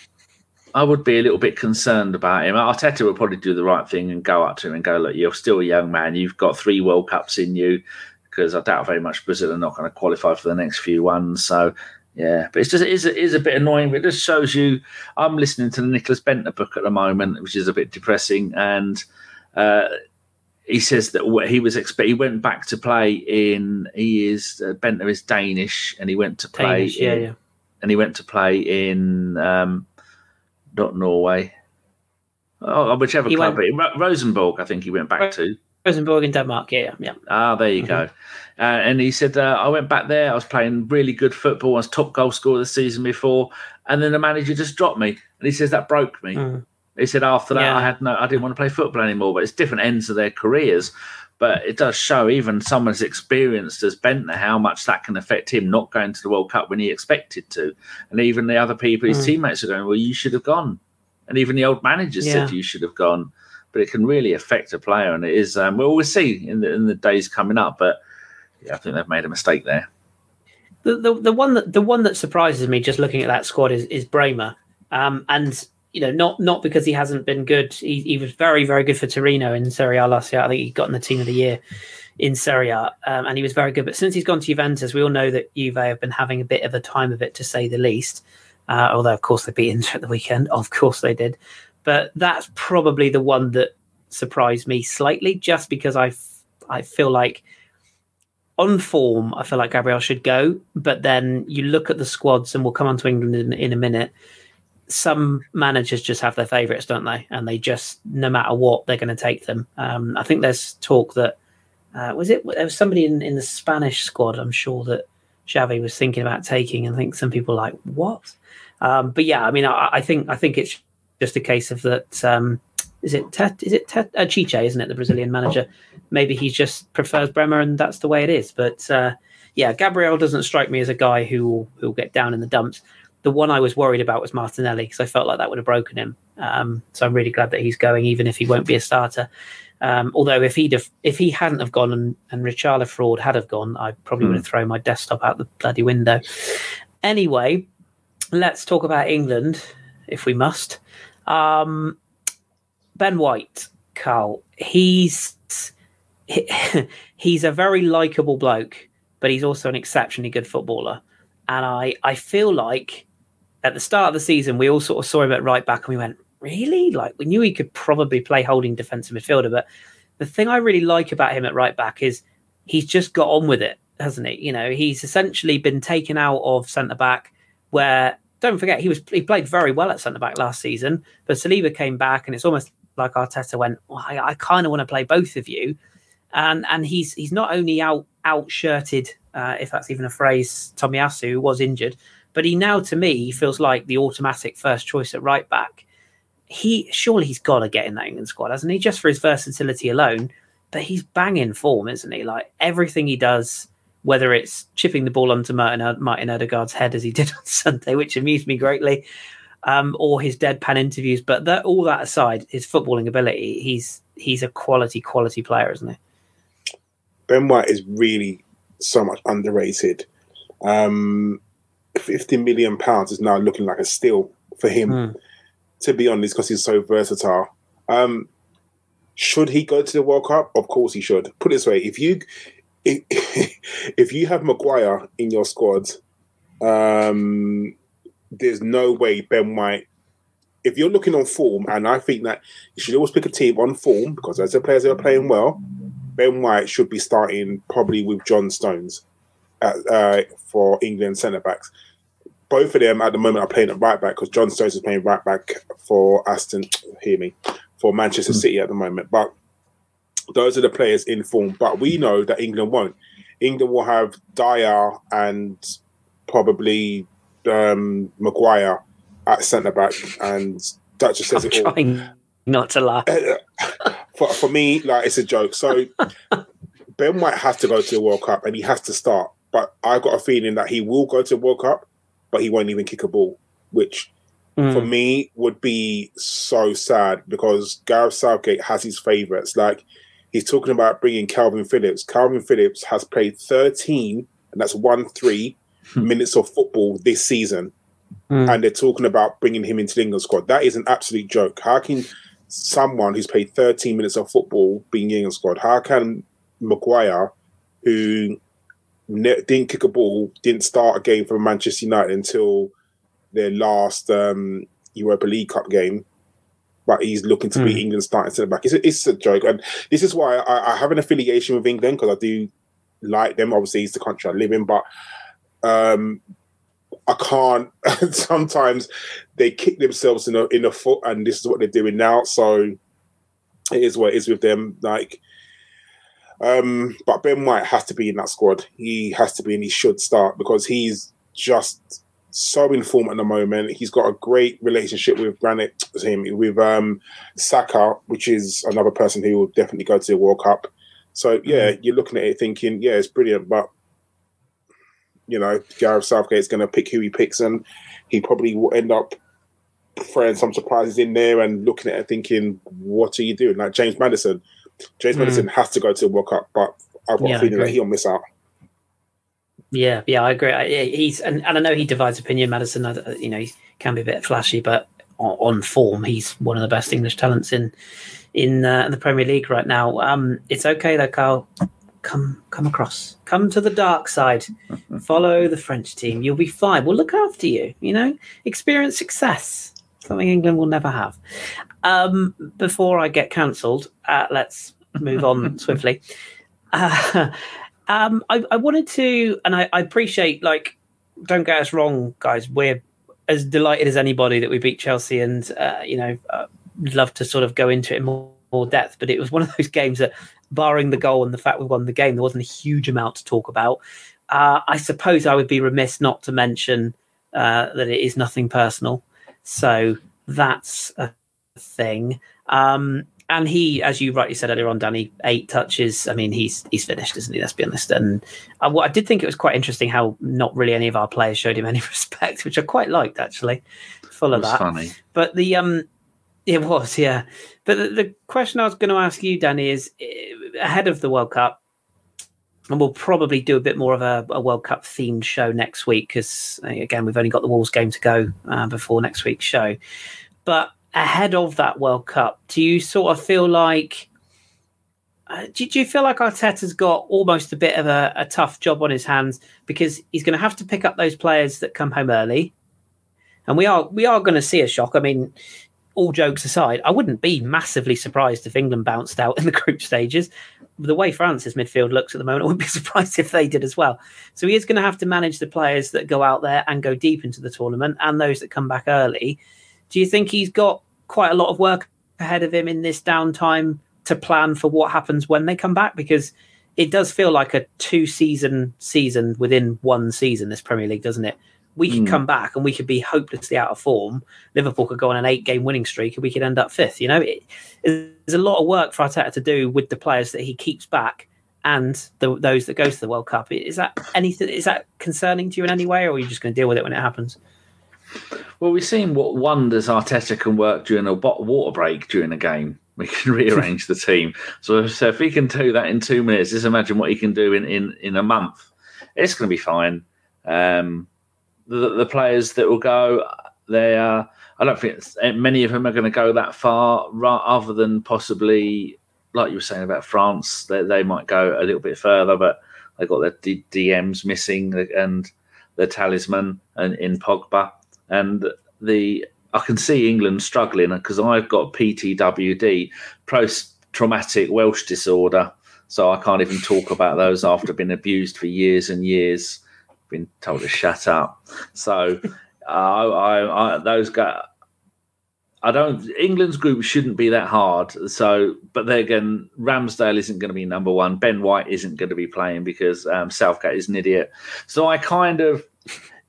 I would be a little bit concerned about him. Arteta would probably do the right thing and go up to him and go, "Look, you're still a young man. You've got three World Cups in you." Because I doubt very much Brazil are not going to qualify for the next few ones. So yeah, but it's just it is, it is a bit annoying. But it just shows you. I'm listening to the Nicholas Bendtner book at the moment, which is a bit depressing, and uh, he says that he was expect he went back to play in. He is uh, Bendtner is Danish, and he went to play. Danish, yeah, in, yeah. And he went to play in um, Norway. Oh, whichever he club. Went, Rosenborg, I think he went back to. Rosenborg in Denmark, yeah, yeah. Ah, there you mm-hmm. go. Uh, and he said, uh, I went back there. I was playing really good football. I was top goal scorer the season before, and then the manager just dropped me. And he says that broke me. Mm. He said after that, yeah. I had no, I didn't want to play football anymore. But it's different ends of their careers. But it does show even someone as experienced as Bendtner how much that can affect him not going to the World Cup when he expected to. And even the other people, his mm. teammates are going, Well, you should have gone. and even the old managers Yeah. said you should have gone. But it can really affect a player, and it is. Um, we'll, we'll see in the in the days coming up. But yeah, I think they've made a mistake there. The, the the one that the one that surprises me just looking at that squad is is Bremer, um, and you know not not because he hasn't been good. He, he was very very good for Torino in Serie A last year. I think he got in the team of the year in Serie A, um, and he was very good. But since he's gone to Juventus, we all know that Juve have been having a bit of a time of it, to say the least. Uh, although of course they beat Inter at the weekend, (laughs) of course they did. But that's probably the one that surprised me slightly, just because I f- I feel like on form, I feel like Gabriel should go. But then you look at the squads, and we'll come on to England in, in a minute. Some managers just have their favourites, don't they? And they just, no matter what, they're going to take them. Um, I think there's talk that uh, was it there was somebody in, in the Spanish squad. I'm sure that Xavi was thinking about taking. And I think some people like what? Um, but yeah, I mean, I, I think I think it's just a case of that. Um, is it Tet, is it Tet, uh, Chiche, isn't it, the Brazilian manager? Maybe he just prefers Bremer, and that's the way it is. But uh, yeah, Gabriel doesn't strike me as a guy who will get down in the dumps. The one I was worried about was Martinelli because I felt like that would have broken him. Um, so I'm really glad that he's going, even if he won't be a starter. Um, although if he'd have, if he hadn't have gone and, and Richarlison fraud had have gone, I probably would have thrown my desktop out the bloody window. Anyway, let's talk about England if we must. Um, ben White, Carl, he's he, (laughs) he's a very likable bloke, but he's also an exceptionally good footballer. And I, I feel like at the start of the season, we all sort of saw him at right back and we went, really? Like, we knew he could probably play holding defensive midfielder. But the thing I really like about him at right back is he's just got on with it, hasn't he? You know, he's essentially been taken out of centre back where don't forget he was he played very well at centre back last season, but Saliba came back and it's almost like Arteta went, I, I kind of want to play both of you, and and he's he's not only out outshirted, uh, if that's even a phrase, Tomiyasu was injured, but he now to me feels like the automatic first choice at right back. He surely he's got to get in that England squad, hasn't he? Just for his versatility alone, but he's banging form, isn't he? Like everything he does whether it's chipping the ball onto Martin, Martin Odegaard's head as he (laughs) did on Sunday, which amused me greatly, um, or his deadpan interviews. But that, all that aside, his footballing ability, he's he's a quality, quality player, isn't he? Ben White is really so much underrated. Um, Fifty million pounds is now looking like a steal for him, Mm. to be honest, because he's so versatile. Um, should he go to the World Cup? Of course he should. Put it this way: if you if, (laughs) if you have Maguire in your squad, um, there's no way Ben White. If you're looking on form, and I think that you should always pick a team on form because as the players are playing well, Ben White should be starting probably with John Stones at, uh, for England centre backs. Both of them at the moment are playing at right back because John Stones is playing right back for Aston. Hear me for Manchester City at the moment, but those are the players in form. But we know that England won't. England will have Dier and probably um, Maguire at centre back, and that just says I'm it all trying not to laugh. (laughs) for, for me, like it's a joke. So (laughs) Ben White has to go to the World Cup and he has to start. But I got a feeling that he will go to the World Cup, but he won't even kick a ball, which for Mm. me would be so sad because Gareth Southgate has his favourites. Like he's talking about bringing Kalvin Phillips. Kalvin Phillips has played 13, and that's one three minutes of football this season Mm. and they're talking about bringing him into the England squad. That is an absolute joke. How can someone who's played 13 minutes of football be in the England squad? How can Maguire, who ne- didn't kick a ball, didn't start a game for Manchester United until their last um, Europa League Cup game, but he's looking to Hmm. be England starting centre back? It's a, it's a joke, and this is why I, I have an affiliation with England because I do like them. Obviously, it's the country I live in, but um, I can't. (laughs) sometimes they kick themselves in the in the foot, and this is what they're doing now. So it is what it is with them. Like, um, but Ben White has to be in that squad. He has to be, and he should start because he's just so in form at the moment. He's got a great relationship with Granit, him with um, Saka, which is another person who will definitely go to the World Cup. So yeah, you're looking at it thinking, yeah, it's brilliant, but you know, Gareth Southgate's going to pick who he picks, and he probably will end up throwing some surprises in there and looking at it thinking, what are you doing? Like James Maddison. James mm. Maddison has to go to the World Cup, but I've got yeah, a feeling that he'll miss out. Yeah, yeah, I agree. he's and, and I know he divides opinion. Maddison, you know, he can be a bit flashy, but on, on form, he's one of the best English talents in in, uh, the Premier League right now. Um, it's okay though, Carl. Come, come across. Come to the dark side. Follow the French team. You'll be fine. We'll look after you. You know, experience success. Something England will never have. Um, before I get cancelled, uh, let's move on (laughs) swiftly. Uh, (laughs) um, I, I, wanted to, and I, I, appreciate, like, don't get us wrong, guys. We're as delighted as anybody that we beat Chelsea, and uh, you know, uh, love to sort of go into it in more, more, depth. But it was one of those games that, barring the goal and the fact we won the game, there wasn't a huge amount to talk about. Uh, I suppose I would be remiss not to mention uh, that it is nothing personal. So that's a thing. Um, and he, as you rightly said earlier on, Danny, eight touches. I mean, he's he's finished, isn't he? Let's be honest. And uh, what I did think it was quite interesting how not really any of our players showed him (laughs) any respect, which I quite liked actually. Full of that. Funny. But the um, it was yeah. But the, the question I was going to ask you, Danny, is eh, ahead of the World Cup, and we'll probably do a bit more of a, a World Cup themed show next week because eh, again we've only got the Wolves game to go uh, before next week's show. But ahead of that World Cup, do you sort of feel like? Uh, do, do, you feel like Arteta's got almost a bit of a, a tough job on his hands because he's going to have to pick up those players that come home early, and we are we are going to see a shock. I mean, all jokes aside, I wouldn't be massively surprised if England bounced out (laughs) in the group stages. The way France's midfield looks at the moment, I wouldn't be (laughs) surprised if they did as well. So he is going to have to manage the players that go out there and go deep into the tournament and those that come back early. Do you think he's got quite a lot of work ahead of him in this downtime to plan for what happens when they come back? Because it does feel like a two season season within one season, this Premier League, doesn't it? We could mm. come back and we could be hopelessly out of form. Liverpool could go on an eight game winning streak and we could end up fifth. You know, it, there's a lot of work for Arteta to do with the players that he keeps back and the, those that go to the World Cup. Is that anything? Is that concerning to you in any way, or are you just going to deal with it when it happens? Well, we've seen what wonders Arteta can work during a water break during a game. (laughs) We can rearrange the team. So, so if he can do that in two minutes, just imagine what he can do in, in, in a month. It's going to be fine. Um, the, the players that will go, they are. I don't think many of them are going to go that far, other than possibly, like you were saying about France, they, they might go a little bit further, but they've got their DMs missing and the talisman and in Pogba and the I can see England struggling because I've got PTWD, post traumatic Welsh disorder, so I can't even talk about those after being abused for years and years, been told to shut up. So uh, I, I, those guys. I don't. England's group shouldn't be that hard. So, but then again, Ramsdale isn't going to be number one. Ben White isn't going to be playing because um, Southgate is an idiot. So I kind of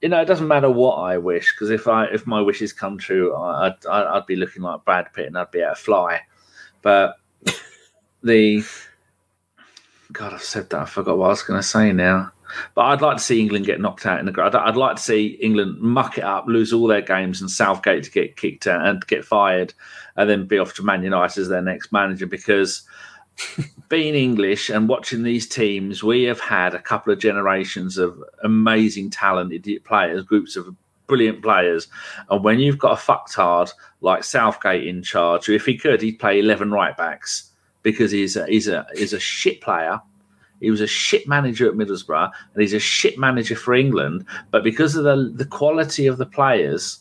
you know, it doesn't matter what I wish because if I if my wishes come true, I'd I'd be looking like Brad Pitt and I'd be able to fly. But (laughs) the God, I've said that. I forgot what I was going to say now. But I'd like to see England get knocked out in the. I'd, I'd like to see England muck it up, lose all their games, and Southgate to get kicked out and get fired, and then be off to Man United as their next manager because being English and watching these teams, we have had a couple of generations of amazing, talented players, groups of brilliant players. And when you've got a fucktard like Southgate in charge, if he could, he'd play eleven right backs because he's a, he's a he's a shit player. He was a shit manager at Middlesbrough, and he's a shit manager for England. But because of the the quality of the players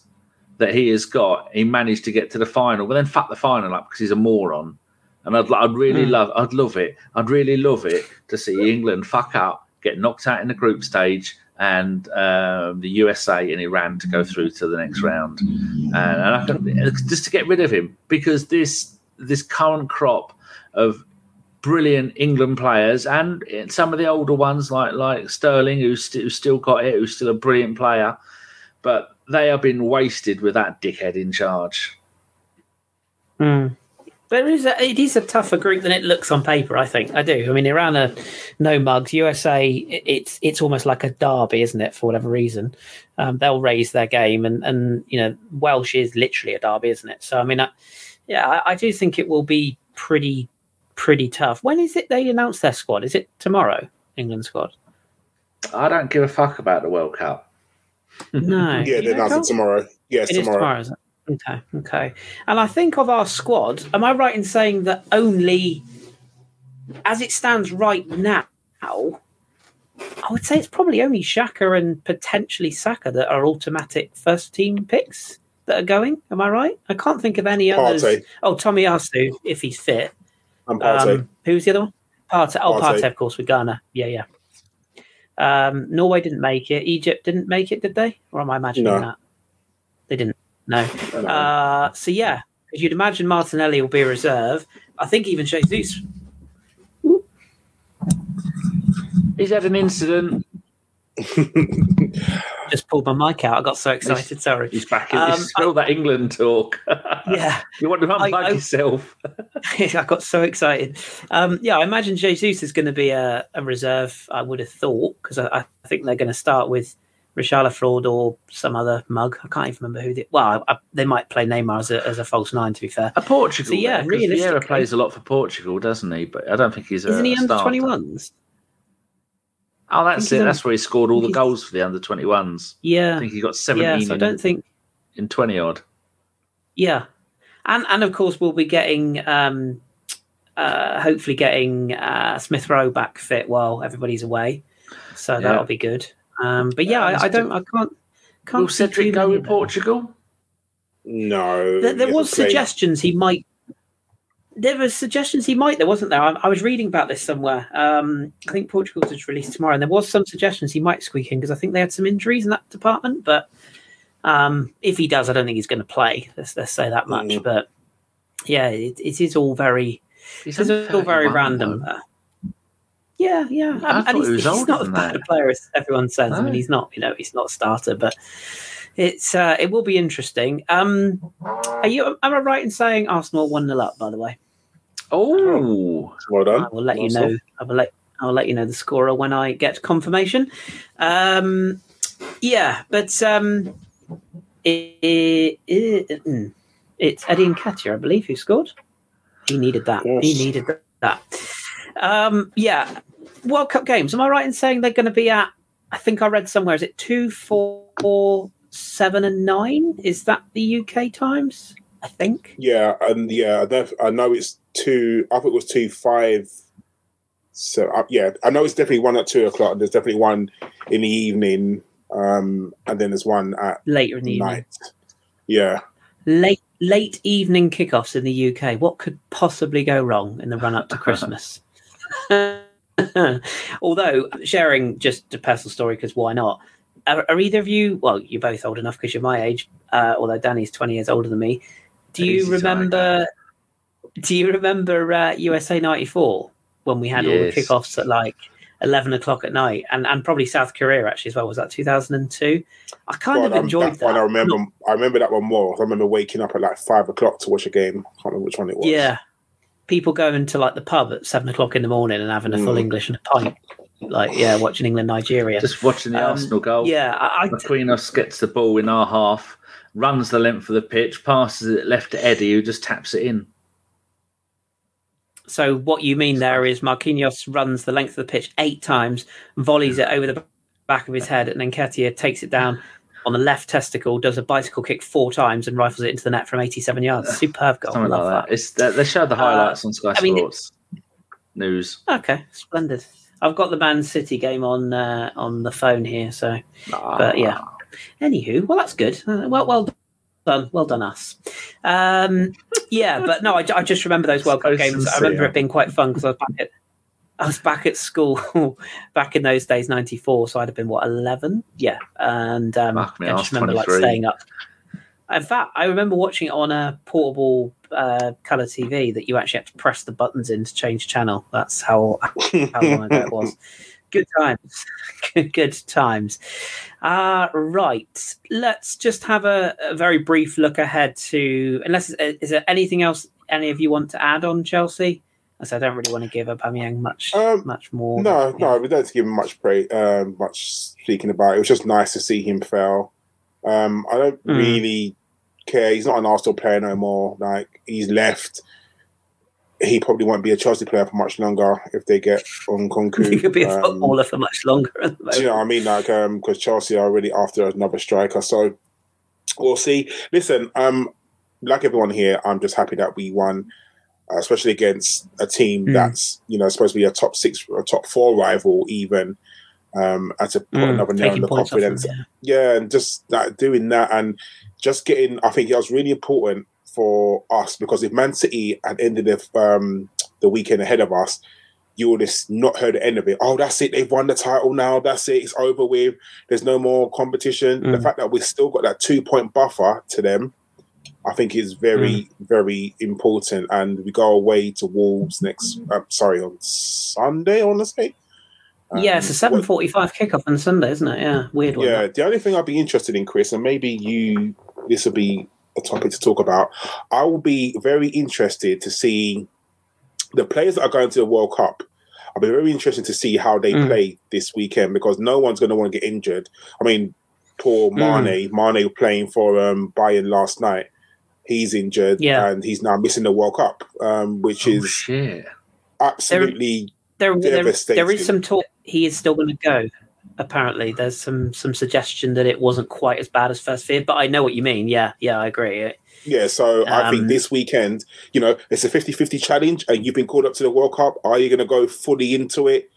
that he has got, he managed to get to the final. But then fuck the final up because he's a moron. And I'd, I'd really mm. love, I'd love it. I'd really love it to see England fuck up, get knocked out in the group stage, and um, the USA and Iran to go through to the next round, and, and can, just to get rid of him because this this current crop of brilliant England players and some of the older ones like like Sterling, who's, st- who's still got it, who's still a brilliant player, but they have been wasted with that dickhead in charge. Mm. But it is, a, it is a tougher group than it looks on paper. I think I do. I mean, Iran are no mugs. USA, it's it's almost like a derby, isn't it? For whatever reason, um, they'll raise their game, and and you know, Welsh is literally a derby, isn't it? So I mean, I, yeah, I, I do think it will be pretty pretty tough. When is it they announce their squad? Is it tomorrow? England squad? I don't give a fuck about the World Cup. No. Yeah, they announce it tomorrow. Yes, It is tomorrow. tomorrow, is it? Okay, okay. And I think of our squad, am I right in saying that only, as it stands right now, I would say it's probably only Xhaka and potentially Saka that are automatic first team picks that are going. Am I right? I can't think of any others. Oh, Tomiyasu, if he's fit. And Partey. Um, who's the other one? Partey. Oh, Partey. Partey, of course, with Ghana. Yeah, yeah. Um, Norway didn't make it. Egypt didn't make it, did they? Or am I imagining No. that? They didn't. No. I don't know. Uh, so yeah, because you'd imagine Martinelli will be a reserve. I think even Jesus. He's had an incident. (laughs) Just pulled my mic out. I got so excited. Sorry. He's back in. Um, Um, all that England talk. (laughs) Yeah, (laughs) you want to unplug I- I- yourself? I got so excited. Um, yeah, I imagine Jesus is going to be a, a reserve. I would have thought because I, I think they're going to start with Richarla Fraud or some other mug. I can't even remember who. They, well, I, they might play Neymar as a, as a false nine. To be fair, A Portugal. So, yeah, Vieira plays a lot for Portugal, doesn't he? But I don't think he's a. isn't he under twenty ones? Oh, that's it. That's where he scored all the goals for the under twenty ones. Yeah, I think he got yeah. seventeen So I don't think. in twenty odd. Yeah, and and of course we'll be getting um, uh, hopefully getting uh, Smith Rowe back fit while everybody's away, so Yeah. that'll be good. Um, but yeah, I, I don't, I can't, can't. Will see Cedric go many with. Portugal? no. There, there was played. suggestions he might. There was suggestions he might. There wasn't there. I, I was reading about this somewhere. Um, I think Portugal's is released tomorrow, and there was some suggestions he might squeak in because I think they had some injuries in that department. But um, if he does, I don't think he's going to play. Let's let's say that much. Mm. But yeah, it, it is all very He's it's all very random. though. Yeah, yeah, I and thought he's, he was he's older not as bad that. a player as everyone says. I mean, he's not. You know, he's not a starter, but it's uh, it will be interesting. Um, are you? Am I right in saying Arsenal one 0 up? By the way, Oh, Well done. I will let you Arsenal. know. I will let I will let you know the scorer when I get confirmation. Um, yeah, but um, it, it, mm, it's Eddie and Nketiah, I believe, who scored. He needed that. He needed that. Um, yeah, World Cup games. Am I right in saying they're going to be at? I think I read somewhere. Is it two, four, seven, and nine? Is that the UK times? I think. Yeah, and yeah, I know, it's two. I think it was two five. So uh, yeah, I know it's definitely one at two o'clock. And there's definitely one in the evening, um, and then there's one at Later in the evening. night. Yeah, late late evening kickoffs in the UK. What could possibly go wrong in the run up to (laughs) Christmas? (laughs) Although sharing just a personal story, because why not? Are, are either of you? Well, you're both old enough because you're my age. Uh, although Danny's 20 years older than me. Do you Easy remember? Do you remember uh, USA '94 when we had all the kickoffs at like 11 o'clock at night, and and probably South Korea actually as well? Was that 2002? I kind God, of enjoyed that that. one. I remember. Not- I remember that one more. I remember waking up at like five o'clock to watch a game. I can't remember which one it was. Yeah. People going to like the pub at seven o'clock in the morning and having a full Mm. English and a pint. Like, yeah, watching England, Nigeria. just watching the Um, Arsenal goal. Yeah, I, I, Aquinas gets the ball in our half, runs the length of the pitch, passes it left to Eddie, who just taps it in. so what you mean there is Marquinhos runs the length of the pitch eight times, volleys it over the back of his head, and then Ketia takes it down on the left testicle, does a bicycle kick four times, and rifles it into the net from 87 yards. Superb goal. Something Love like that. It's they, they show the Uh, highlights on Sky I mean, Sports News. Okay, splendid. I've got the Man City game on uh, on the phone here, so But, yeah. Anywho, well, that's good. Uh, well, well done, well done, us. Um, yeah, but no, I, I just remember those World Cup games. I remember it being quite fun because I was back at I was back at school (laughs) back in those days, ninety four. So I'd have been what eleven, yeah, and um, I just remember like staying up. In fact, I remember watching it on a portable uh, color TV that you actually had to press the buttons in to change channel. That's how how long ago it was. (laughs) Good times. (laughs) good, good times. Uh, right. Let's just have a, a very brief look ahead to, unless is there anything else any of you want to add on Chelsea? As I don't really want to give Aubameyang much Um, much more. No, Yeah. no, we don't give him much pray, um, much speaking about. It it was just nice to see him fail. Um, I don't Mm. really care. He's not an Arsenal player no more. Like he's left. He probably won't be a Chelsea player for much longer if they get on Nkunku. (laughs) He could be a Um, footballer for much longer. Do you know what I mean? Like, um, because Chelsea are really after another striker, so we'll see. Listen, um, like everyone here, I'm just happy that we won, uh, especially against a team Mm. that's you know supposed to be a top six, or a top four rival, even. Um, and to put Mm, another nail in the points off them, confidence, yeah. yeah, and just that doing that and just getting. I think it was really important for us because if Man City had ended the um, the weekend ahead of us, you would have not heard the end of it. Oh, that's it. They've won the title now. That's it. It's over with. There's no more competition. The Mm. fact that we've still got that two point buffer to them, I think is very, Mm. very important. And we go away to Wolves next. Uh, sorry, on Sunday. I want to say. yeah, it's a Um, seven forty-five kickoff on Sunday, isn't it? Yeah, weird one. yeah, the only thing I'd be interested in, Kris, and maybe you, this will be a topic to talk about. I will be very interested to see the players that are going to the World Cup. I'll be very interested to see how they Mm. play this weekend because no one's going to want to get injured. I mean, poor Mm. Mane, Mane playing for um, Bayern last night. He's injured Yeah. and he's now missing the World Cup, um, which Oh, is shit. absolutely There, there, there Devastating. is some talk he is still going to go. Apparently, there's some some suggestion that it wasn't quite as bad as first feared, but I know what you mean. Yeah, yeah, I agree. It- Yeah, so I think Um, this weekend, you know, it's a 50 50 challenge, and you've been called up to the World Cup. Are you going to go fully into it?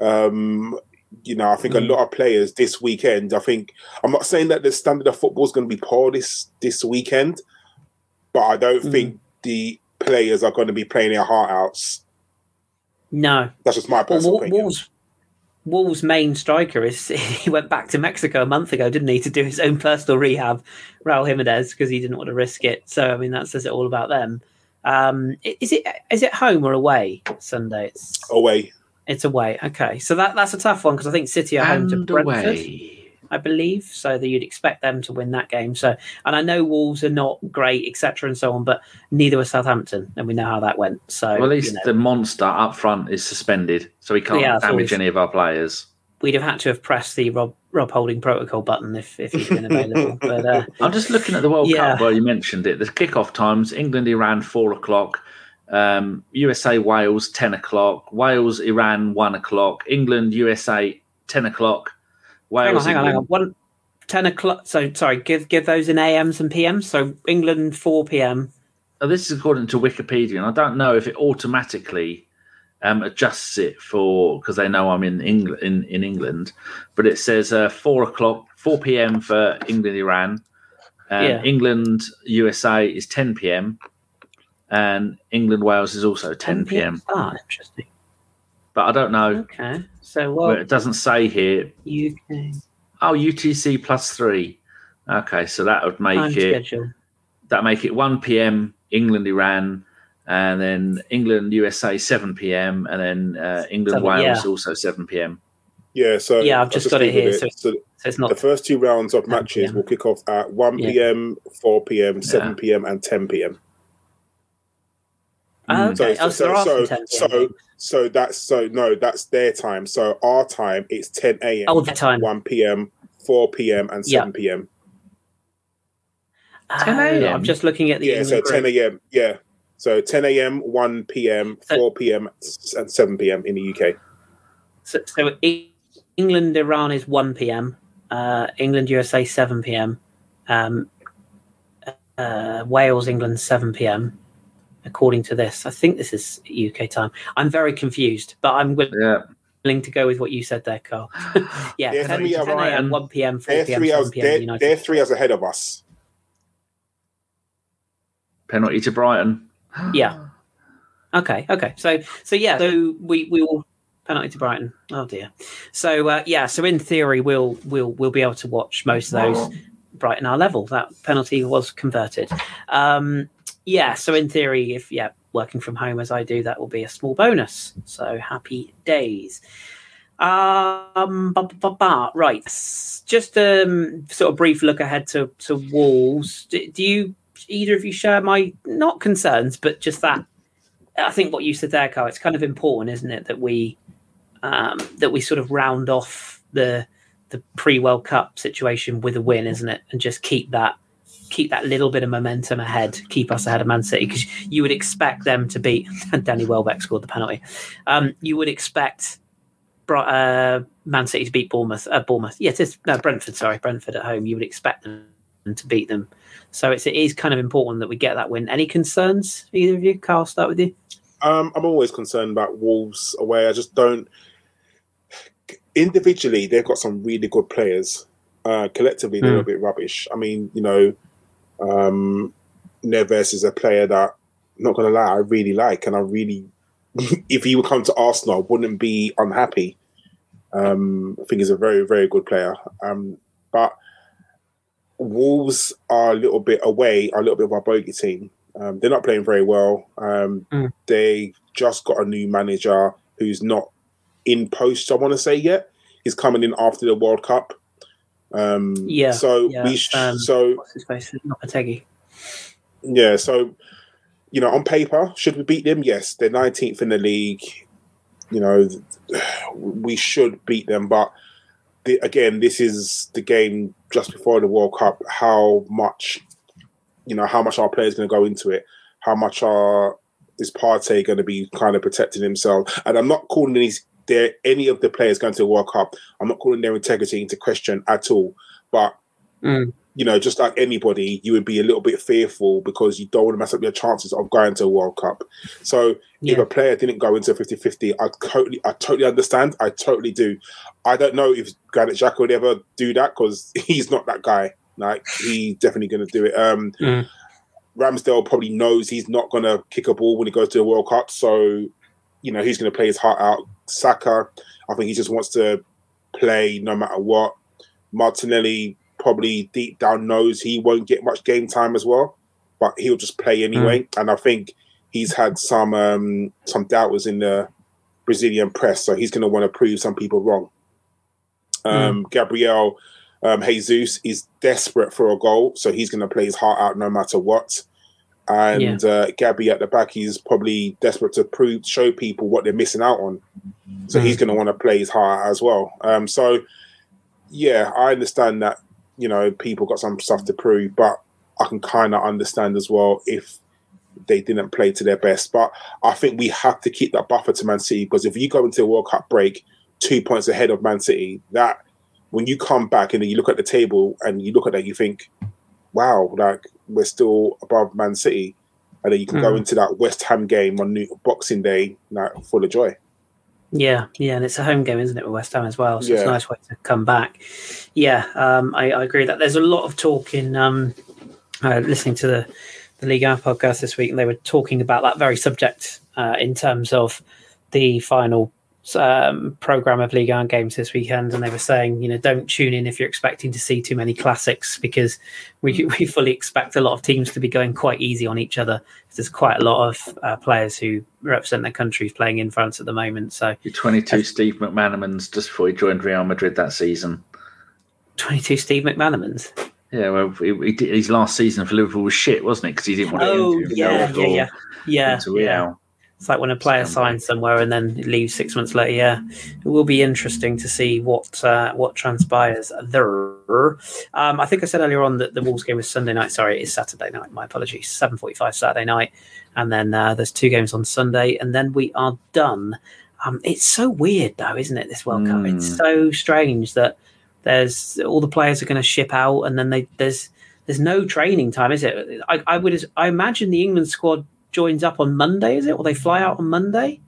Um, you know, I think Mm. a lot of players this weekend, I think, I'm not saying that the standard of football is going to be poor this, this weekend, but I don't Mm. think the players are going to be playing their heart outs. No, That's just my well, personal Wol- opinion. Wolves Wolves' main striker is (laughs) he went back to Mexico a month ago, didn't he, to do his own personal rehab, Raul Jimenez, because he didn't want to risk it. So I mean, that says it all about them. Um, is it is it home or away Sunday? It's Away. it's away. Okay, so that that's a tough one because I think City are home to And Brentford. I believe. So that you'd expect them to win that game. So, and I know Wolves are not great, etc., and so on, but neither was Southampton, and we know how that went. So, Well, at least you know, the monster up front is suspended, so he can't Yeah, damage any of our players. we'd have had to have pressed the Rob Rob Holding protocol button if if he'd been available. (laughs) but uh, I'm just looking at the World Yeah. Cup where you mentioned it. The kickoff times: England, Iran, four o'clock. Um, USA, Wales, ten o'clock. Wales, Iran, one o'clock. England, USA, ten o'clock. Hang on, hang on, hang on. One. 10 o'clock. So, sorry, give give those in AMs and PMs. So, England 4 p.m. Now, this is according to Wikipedia, and I don't know if it automatically um, adjusts it for because they know I'm in England. In, in England, but it says uh, four o'clock, four p.m. for England, Iran. Um, Yeah. England, USA is ten p.m. and England, Wales is also ten p.m. Ah, interesting. But I don't know. Okay. So, Well, well, it doesn't say here. UK Oh, UTC plus three. Okay, so that would make time it schedule. that make it 1 p.m. England Iran, and then England USA 7 p.m. and then uh, England Seven, Wales yeah. also 7 p.m. Yeah, so Yeah, I've I just got it Googled here, so- So So, it's the first two rounds of matches PM. will kick off at 1 Yeah. p.m., 4 p.m., 7 Yeah. p.m., and 10 p.m. Oh, Mm. okay. So- oh, so, there are so- so- So that's so no, that's their time. So our time it's 10 a.m., oh, the time. 1 p.m., 4 p.m., and Yeah. 7 p.m. 10 Oh, a.m. I'm just looking at the Yeah, so England 10 a.m. Yeah, so 10 a.m., 1 p.m., 4 p.m., and 7 p.m. in the UK. So, so England Iran is 1 p.m. Uh, England USA 7 p.m. Um, uh, Wales England 7 p.m. According to this, I think this is UK time. I'm very confused, but I'm willing Yeah, to go with what you said there, Carl. (sighs) (laughs) yeah, They're 10, three 10 a.m., 1 p.m., 4 They're p.m., three 7 hours. p.m. They're, United. they're three hours ahead of us. penalty to Brighton. (gasps) Yeah. Okay, okay. So so yeah, so we we will penalty to Brighton. Oh dear. So uh, yeah, so in theory we'll we'll we'll be able to watch most of those Brighton our level. That penalty was converted. Um yeah, so in theory if yeah, working from home as I do, that will be a small bonus. So happy days. Um ba, ba, ba, ba. right. Just um sort of brief look ahead to to Wolves. Do, do you either of you share my not concerns, but just that I think what you said there, Carl, it's kind of important, isn't it, that we um, that we sort of round off the the pre World Cup situation with a win, isn't it, and just keep that keep that little bit of momentum ahead, keep us ahead of Man City because you would expect them to beat. And (laughs) Danny Welbeck scored the penalty. Um, you would expect uh, Man City to beat Bournemouth. Uh, Bournemouth, yeah, it is no, Brentford. Sorry, Brentford at home. You would expect them to beat them. So it's it is kind of important that we get that win. Any concerns, either of you? Carl, start with you. Um, I'm always concerned about Wolves away. I just don't. Individually, they've got some really good players. Uh, collectively, they're mm. a bit rubbish. I mean, you know, um, Neves is a player that, not going to lie, I really like, and I really, (laughs) if he would come to Arsenal, I wouldn't be unhappy. Um, I think he's a very, very good player. Um, but Wolves are a little bit away, are a little bit of our bogey team. Um, they're not playing very well. Um, mm. They just got a new manager who's not in post. I want to say yet. He's coming in after the World Cup. Um, yeah. So yeah, we sh- um, so what's his face? Not Pategi. Yeah. So you know, on paper, should we beat them? Yes, they're 19th in the league. You know, (sighs) we should beat them, but the, again, this is the game just before the World Cup. How much, you know, how much our players going to go into it? How much are is Partey going to be kind of protecting himself? And I'm not calling these there any of the players going to the World Cup. I'm not calling their integrity into question at all. But mm. you know, just like anybody, you would be a little bit fearful because you don't want to mess up your chances of going to a World Cup. So yeah. if a player didn't go into 50-50, I totally I totally understand. I totally do. I don't know if Granit Xhaka would ever do that because (laughs) he's not that guy. Like he's definitely going to do it. Um, mm. Ramsdale probably knows he's not going to kick a ball when he goes to the World Cup, so you know he's going to play his heart out. Saka, I think he just wants to play no matter what. Martinelli probably deep down knows he won't get much game time as well, but he'll just play anyway. Mm. And I think he's had some um, some doubters in the Brazilian press, so he's going to want to prove some people wrong. Um, mm. Gabriel um, Jesus is desperate for a goal, so he's going to play his heart out no matter what and yeah. uh, Gabby at the back, he's probably desperate to prove, show people what they're missing out on. So mm. he's going to want to play his heart as well. Um, so yeah, I understand that you know people got some stuff to prove, but I can kind of understand as well if they didn't play to their best. But I think we have to keep that buffer to Man City because if you go into a World Cup break two points ahead of Man City, that when you come back and then you look at the table and you look at that, you think, wow, like we're still above Man City, and then you can mm. go hmm. into that West Ham game on New, Boxing Day like, full of joy. Yeah, yeah, and it's a home game, isn't it, with West Ham as well? So yeah. it's a nice way to come back. Yeah, um, I, I, agree that there's a lot of talk in um, uh, listening to the the Ligue 1 podcast this week, and they were talking about that very subject uh, in terms of the final um, program of Ligue 1 games this weekend, and they were saying, you know, don't tune in if you're expecting to see too many classics because we mm. we fully expect a lot of teams to be going quite easy on each other. There's quite a lot of uh, players who represent their countries playing in France at the moment. So, Your 22 uh, Steve McManamans just before he joined Real Madrid that season. 22 Steve McManamans. Yeah, well, he, he his last season for Liverpool was shit, wasn't it? Because he didn't want to. Oh, yeah, yeah, yeah, yeah, yeah. It's like when a player signs somewhere and then leaves six months later. Yeah, it will be interesting to see what uh, what transpires there. Um, I think I said earlier on that the Wolves game was Sunday night. Sorry, it is Saturday night. My apologies. Seven forty-five Saturday night, and then uh, there's two games on Sunday, and then we are done. Um, it's so weird though, isn't it? This World mm. Cup. It's hmm. so strange that there's all the players are going to ship out, and then they, there's there's no training time, is it? I, I would I imagine the England squad joins up on Monday, is it? Or they fly out on Monday?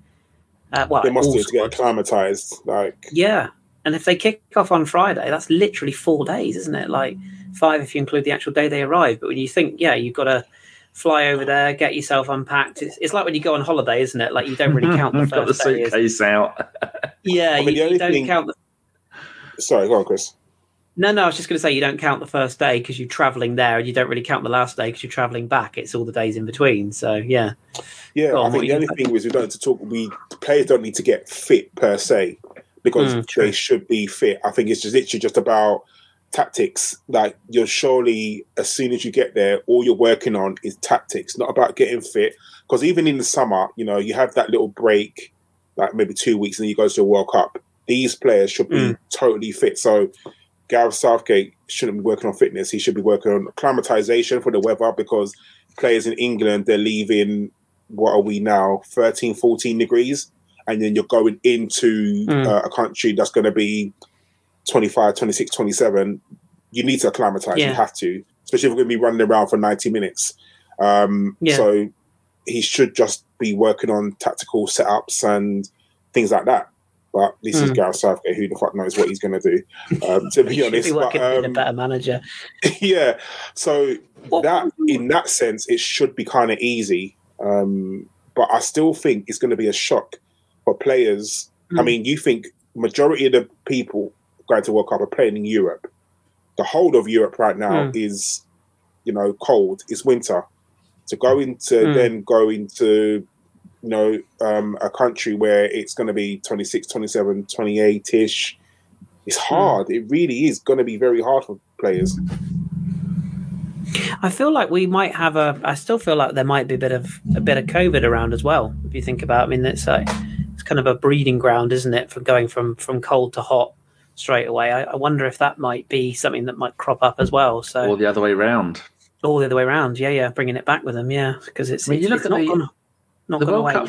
Uh, well, they must do to get acclimatized. Like, yeah. And if they kick off on Friday, that's literally four days, isn't it? Like five if you include the actual day they arrive. But when you think, yeah, you've got to fly over there, get yourself unpacked. It's, it's like when you go on holiday, isn't it? Like you don't really count the first (laughs) got the suitcase day, out. yeah, I mean, you, you don't thing... count the. Sorry, go on, Kris. No, no, I was just going to say you don't count the first day because you're traveling there, and you don't really count the last day because you're traveling back. It's all the days in between. So yeah, yeah. I think the only thing is we don't need to talk. We players don't need to get fit per se because mm, they should be fit. I think it's just literally just about tactics. Like you're surely, as soon as you get there, all you're working on is tactics, not about getting fit. Because even in the summer, you know, you have that little break, like maybe two weeks, and then you go to the World Cup. These players should be Mm. totally fit. So Gareth Southgate shouldn't be working on fitness. He should be working on acclimatization for the weather because players in England, they're leaving, what are we now, 13, 14 degrees. And then you're going into Mm. uh, a country that's going to be 25, 26, 27. You need to acclimatize. Yeah. You have to, especially if we're going to be running around for 90 minutes. Um, Yeah. So he should just be working on tactical setups and things like that. But this is Mm. Gareth Southgate. Who the fuck knows what he's going to do? Um, to be (laughs) should honest, be but, working with a um, better manager. (laughs) yeah. So What- that in that sense, it should be kind of easy. Um, but I still think it's going to be a shock for players. I Mm. mean, you think majority of the people going to World Cup are playing in Europe. The whole of Europe right now Mm. is, you know, cold. It's winter. To go into Mm. then go into, you know, um, a country where it's going to be 26, 27, 28 ish. It's Mm. hard. It really is going to be very hard for players. I feel like we might have a. I still feel like there might be a bit of a bit of COVID around as well. If you think about, I mean, it's like it's kind of a breeding ground, isn't it, for going from from cold to hot straight away. I, I wonder if that might be something that might crop up as well. So or the other way around. all the other way around, yeah, yeah, bringing it back with them, yeah, because it's, I mean, you it's, look it's at not the- gonna not the World. Cup.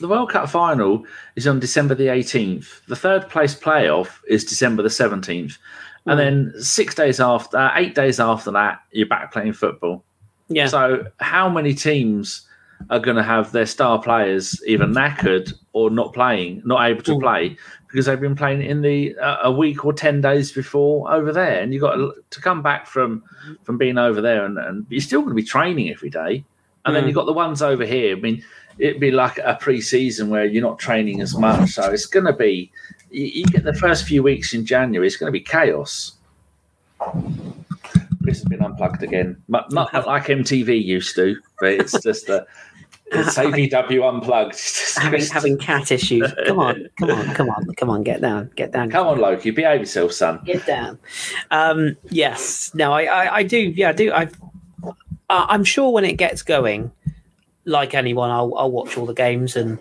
The World Cup final is on December the 18th. The third place playoff is December the 17th. And Mm. then six days after, eight days after that, you're back playing football. Yeah, So, how many teams are going to have their star players either knackered or not playing, not able to Mm. play because they've been playing in the uh, a week or ten days before over there, and you have got to, to come back from from being over there, and, and you're still going to be training every day, and then Mm. you've got the ones over here. I mean, it'd be like a pre-season where you're not training as much, so it's going to be. You, you get the first few weeks in January, it's going to be chaos. Chris has been unplugged again. Not, not, like MTV used to, but it's just a (laughs) it's ABW unplugged. Having having cat issues. Come on, come on, come on, come on, get down, get down. Come on, Loki, behave yourself, son. get down. Um, yes, no, I, I, I do. Yeah, I do. I, I- I'm sure when it gets going, like anyone, I'll, I'll watch all the games and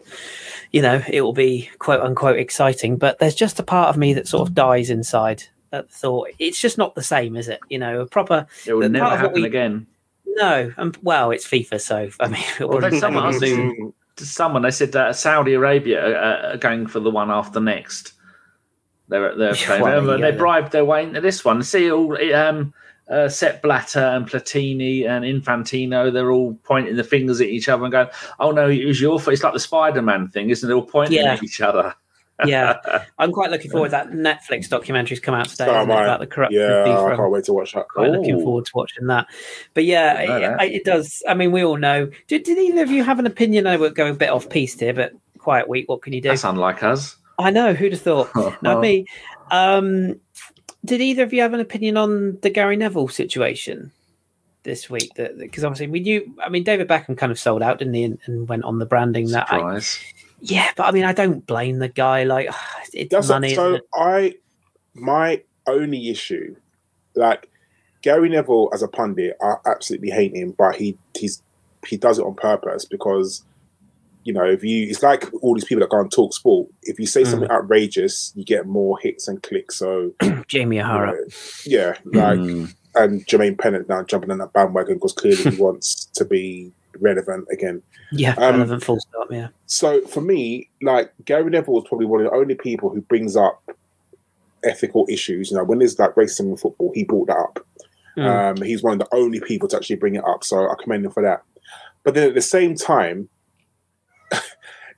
you know it will be quote unquote exciting. But there's just a part of me that sort of dies inside at the thought. It's just not the same, is it? You know, a proper It will never part of what happen we- again. no. Um, well, it's FIFA, so I mean, it'll Well, probably there's someone take else who- To someone, they said that Saudi Arabia are, are going for the one after next. They're they're playing. (laughs) Well, Remember, yeah. they bribed their way into this one. See all um, uh, Sepp Blatter and Platini and Infantino. They're all pointing the fingers at each other and going, "Oh no, it was your fault." It's like the Spider-Man thing, isn't it? All pointing Yeah. at each other. (laughs) yeah, (laughs) I'm quite looking forward to that Netflix documentary's come out today so about the corruption Yeah, FIFA. I can't wait to watch that. quite looking forward to watching that. But yeah, it, that. it does. I mean, we all know. Did, did either of you have an opinion? I know we're going a bit off piece here, but quiet week. What can you do? That's unlike us. I know. Who'd have thought? (laughs) Not me. Um, did either of you have an opinion on the Gary Neville situation this week? That because obviously we knew. I mean, David Beckham kind of sold out, didn't he, and, and went on the branding that. I, yeah, but I mean, I don't blame the guy. Like, (sighs) it's That's money. so. it? I my only issue, like Gary Neville as a pundit, I absolutely hate him, but he he's he does it on purpose because you know if you it's like all these people that go and talk sport. If you say Mm. something outrageous, you get more hits and clicks. So (clears throat) Jamie you O'Hara. know, yeah, like Mm. and Jermaine Pennant now jumping on that bandwagon because clearly he (laughs) wants to be relevant again. Yeah, Um, relevant full stop. Yeah. So for me, like Gary Neville is probably one of the only people who brings up ethical issues. You know, when there's like racism in football, he brought that up. Mm. Um, he's one of the only people to actually bring it up, so I commend him for that. But then at the same time,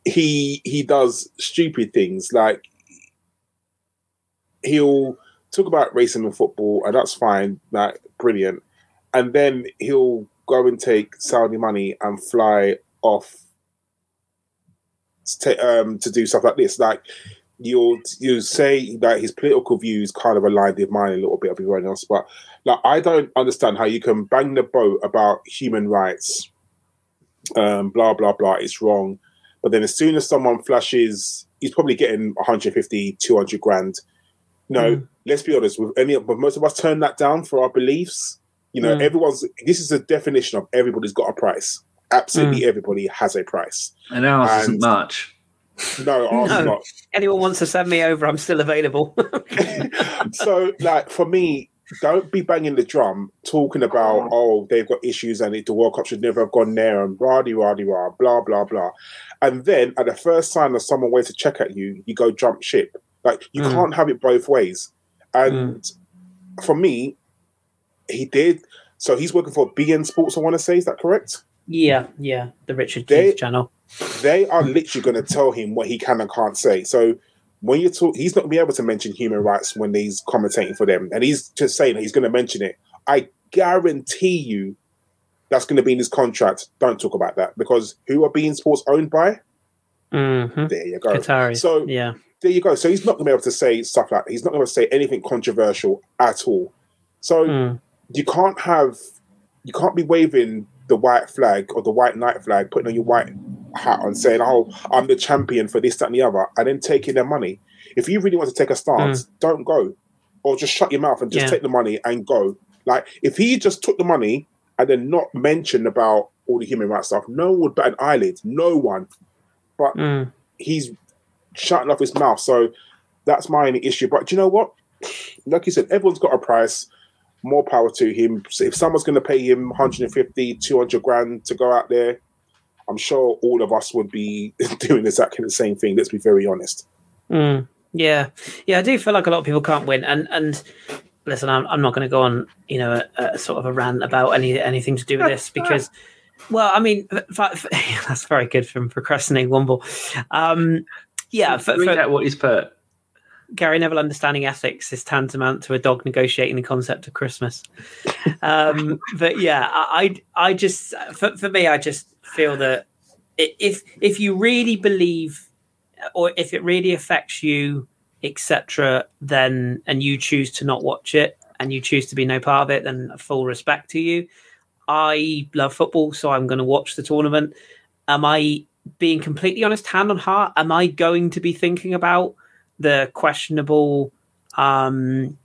he he does stupid things like he'll talk about racism in football, and that's fine, like brilliant. And then he'll go and take Saudi money and fly off to, um, to do stuff like this. Like you'll you say that his political views kind of aligned with mine a little bit of everyone else, but like I don't understand how you can bang the boat about human rights, um, blah blah blah. It's wrong, but then as soon as someone flashes, he's probably getting 150, 200 grand. No, Mm. let's be honest. With any, but most of us turn that down for our beliefs. You know, Mm. everyone's. This is a definition of everybody's got a price. Absolutely, Mm. everybody has a price. And ours And- isn't much. No, (laughs) ours is No. not. Anyone wants to send me over? I'm still available. (laughs) (laughs) so like for me don't be banging the drum talking about oh they've got issues and it, the world cup should never have gone there and rah de rah de rah blah blah blah and then at the first sign of someone wants to check at you you go jump ship like you Mm. can't have it both ways and for me he did so he's working for beIN sports i want to say is that correct yeah, yeah. The Richard They- Keys channel. they are literally going to tell him what he can and can't say. So when you talk, he's not going to be able to mention human rights when he's commentating for them, and he's just saying that he's going to mention it. I guarantee you, that's going to be in his contract. Don't talk about that because who are beIN sports owned by? Mm-hmm. There you go. Qataris. So yeah. there you go. So he's not going to be able to say stuff like that. He's not going to say anything controversial at all. So Mm. you can't have, you can't be waving the white flag or the white knight flag, putting on your white hat on, saying, "Oh, I'm the champion for this, that, and the other," and then taking their money. If you really want to take a stance, don't go, or just shut your mouth and just Yeah. take the money and go. Like if he just took the money and then not mentioned about all the human rights stuff, no one would bat an eyelid. No one. But Mm. he's shutting off his mouth. So that's my only issue. But do you know what? Like you said, everyone's got a price. More power to him. So if someone's going to pay him 150, 200 grand to go out there, I'm sure all of us would be (laughs) doing exactly the same thing. Let's be very honest. Mm. Yeah, yeah. I do feel like a lot of people can't win, and and listen, I'm I'm not going to go on, you know, a, a sort of a rant about any anything to do with this (laughs) because, well, I mean, (laughs) f- f- that's very good from procrastinating Womble. Um, yeah, for, Read for, out what he's put. Gary Neville understanding ethics is tantamount to a dog negotiating the concept of Christmas. Um, but yeah, I, I, I just for, for me, I just feel that if if you really believe, or if it really affects you, etc., then and you choose to not watch it and you choose to be no part of it, then full respect to you. I love football, so I'm going to watch the tournament. Am I being completely honest, hand on heart? Am I going to be thinking about the questionable? Um,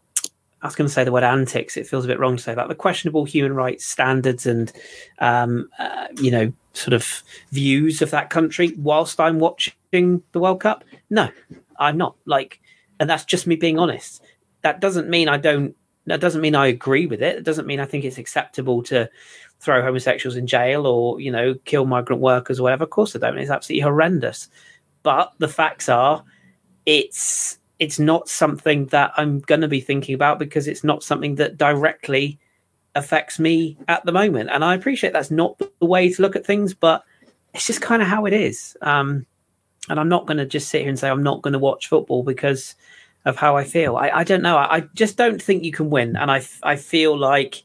I was going to say the word antics. It feels a bit wrong to say that. The questionable human rights standards and, um, uh, you know, sort of views of that country whilst I'm watching the World Cup. No, I'm not. Like, and that's just me being honest. That doesn't mean I don't. That doesn't mean I agree with it. It doesn't mean I think it's acceptable to throw homosexuals in jail or you know kill migrant workers or whatever. Of course I don't. It's absolutely horrendous. But the facts are, it's it's not something that I'm going to be thinking about because it's not something that directly affects me at the moment. And I appreciate that's not the way to look at things, but it's just kind of how it is. Um, and I'm not going to just sit here and say I'm not going to watch football because of how I feel. I, I don't know. I, I just don't think you can win. And I, I feel like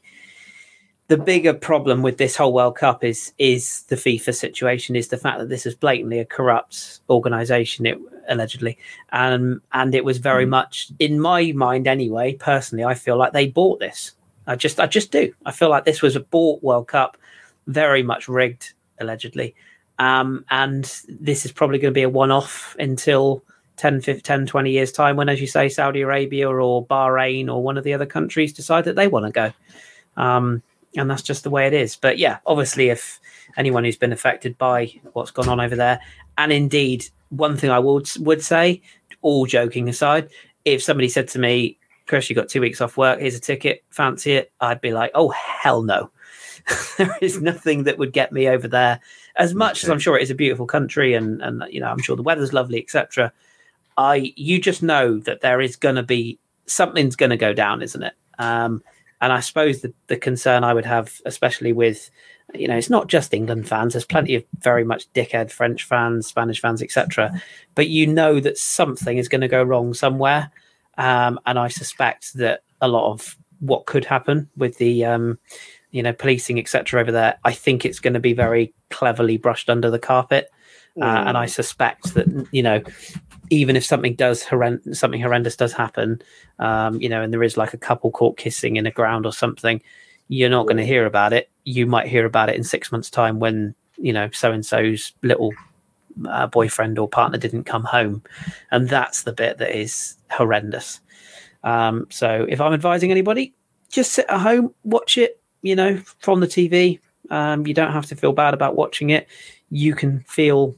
the bigger problem with this whole World Cup is is the FIFA situation, is the fact that this is blatantly a corrupt organization, it, allegedly, um, and it was very much in my mind anyway. Personally, I feel like they bought this. I just, I just do. I feel like this was a bought World Cup, very much rigged, allegedly, um, and this is probably going to be a one-off until 10, 15, 10, 20 years time when, as you say, Saudi Arabia or Bahrain or one of the other countries decide that they want to go. Um, and that's just the way it is. But yeah, obviously, if anyone who's been affected by what's gone on over there, and indeed, one thing I would would say, all joking aside, if somebody said to me, "Chris, you got two weeks off work. Here's a ticket. Fancy it?" I'd be like, "Oh hell no." (laughs) there is nothing that would get me over there. As much as I'm sure it is a beautiful country, and and you know I'm sure the weather's lovely, etc. I you just know that there is going to be something's going to go down, isn't it? Um, and I suppose the, the concern I would have, especially with, you know, it's not just England fans. There's plenty of very much dickhead French fans, Spanish fans, etc. But you know that something is going to go wrong somewhere, um, and I suspect that a lot of what could happen with the, um, you know, policing, etc. over there, I think it's going to be very cleverly brushed under the carpet, uh, and I suspect that you know even if something does horrend- something horrendous does happen, um, you know, and there is like a couple caught kissing in a ground or something, you're not going to hear about it. You might hear about it in six months' time when you know so and so's little uh, boyfriend or partner didn't come home, and that's the bit that is horrendous. Um, so if I'm advising anybody, just sit at home, watch it, you know, from the TV. Um, you don't have to feel bad about watching it. You can feel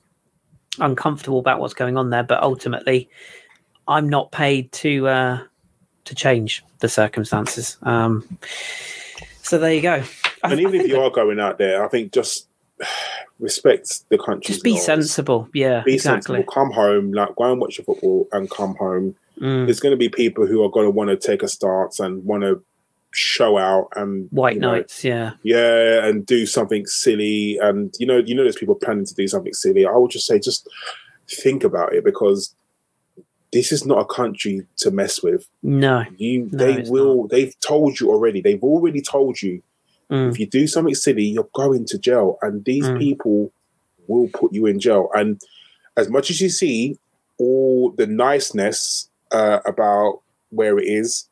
uncomfortable about what's going on there, but ultimately, I'm not paid to uh, to change the circumstances. Um, so there you go. I, and even if you are going out there, I think just (sighs) respect the country. just be sensible. Yeah, Be exactly. sensible. Come home, like go and watch your football and come home. Mm. There's going to be people who are going to want to take a stance and want to show out and White you know, knights, yeah. yeah, and do something silly. And you know, you know, there's people planning to do something silly. I would just say, just think about it because this is not a country to mess with. No. You, No, they will. They've told you already. They've already told you Mm. if you do something silly, you're going to jail, and these Mm. people will put you in jail. And as much as you see all the niceness uh, about where it is,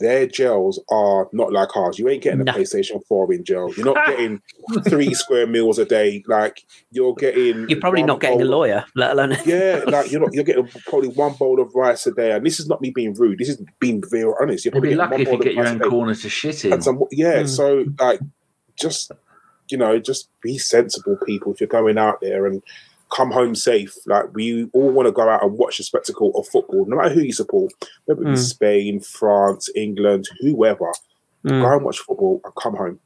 their jails are not like ours. You ain't getting No. a PlayStation 4 in jail. You're not (laughs) getting three square meals a day. Like you're getting You're probably not getting a bowl of- lawyer, let alone. (laughs) yeah, like you're not you're getting probably one bowl of rice a day. And this is not me being rude. This is being very honest. You're probably getting lucky one if you bowl of get your rice a own day corner to shit in. some yeah Mm. so like just you know just be sensible people if you're going out there and come home safe like we all want to go out and watch the spectacle of football no matter who you support whether it be Mm. spain france england whoever Mm. go and watch football and come home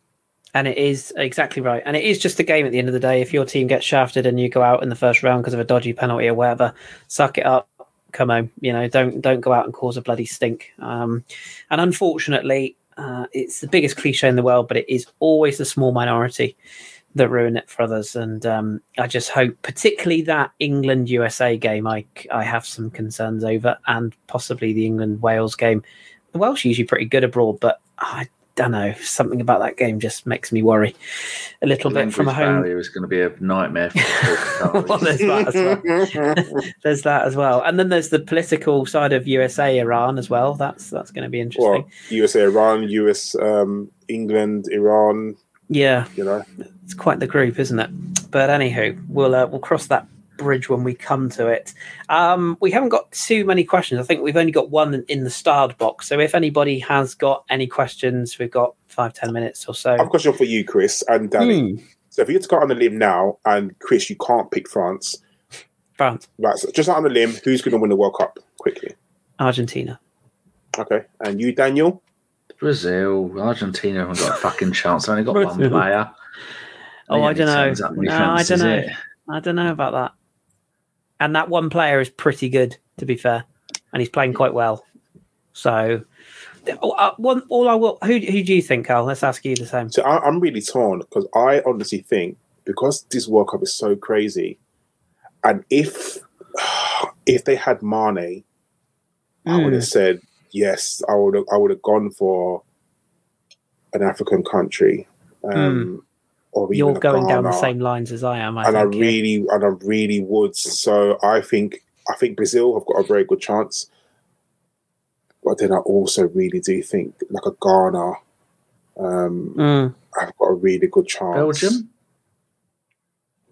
And it is exactly right. And it is just a game at the end of the day. If your team gets shafted and you go out in the first round because of a dodgy penalty or whatever, suck it up, come home. You know, don't don't go out and cause a bloody stink. Um, and unfortunately, uh, it's the biggest cliche in the world, but it is always the small minority that ruin it for others. And um, I just hope, particularly that England USA game, I I have some concerns over, and possibly the England Wales game. The Welsh are usually pretty good abroad, but I don't know. Something about that game just makes me worry a little The bit from a home. barrier is going to be a nightmare for the (laughs) Well, there's that as well. (laughs) There's that as well, and then there's the political side of USA Iran as well. That's that's going to be interesting. well usa iran us um, england iran yeah, you know it's quite the group, isn't it? But anywho, we'll uh, we'll cross that bridge when we come to it. Um, we haven't got too many questions. I think we've only got one in the starred box. So if anybody has got any questions, we've got five ten minutes or so. i've got a question for you chris and danny Hmm, so if you had to go on the limb now and chris you can't pick france France, right so just on the limb who's going to win the world cup quickly Argentina. Okay. And you, Daniel? Brazil, Argentina haven't got a fucking chance. They only got one player. Oh, He I don't know. turns up No, I don't know. it. I don't know about that. And that one player is pretty good, to be fair, and he's playing quite well. So, uh, one, all I will. Who, who do you think, Carl? Let's ask you the same. So I, I'm really torn because I honestly think because this World Cup is so crazy, and if (sighs) if they had Mane, I would Hmm. have said yes. I would have, I would have gone for an African country, um, or even Hmm. You're a going down the same lines as I am. I and I think, yeah. really and I really would. So I think I think Brazil have got a very good chance. But then I also really do think like a Ghana um Mm. have got a really good chance. Belgium?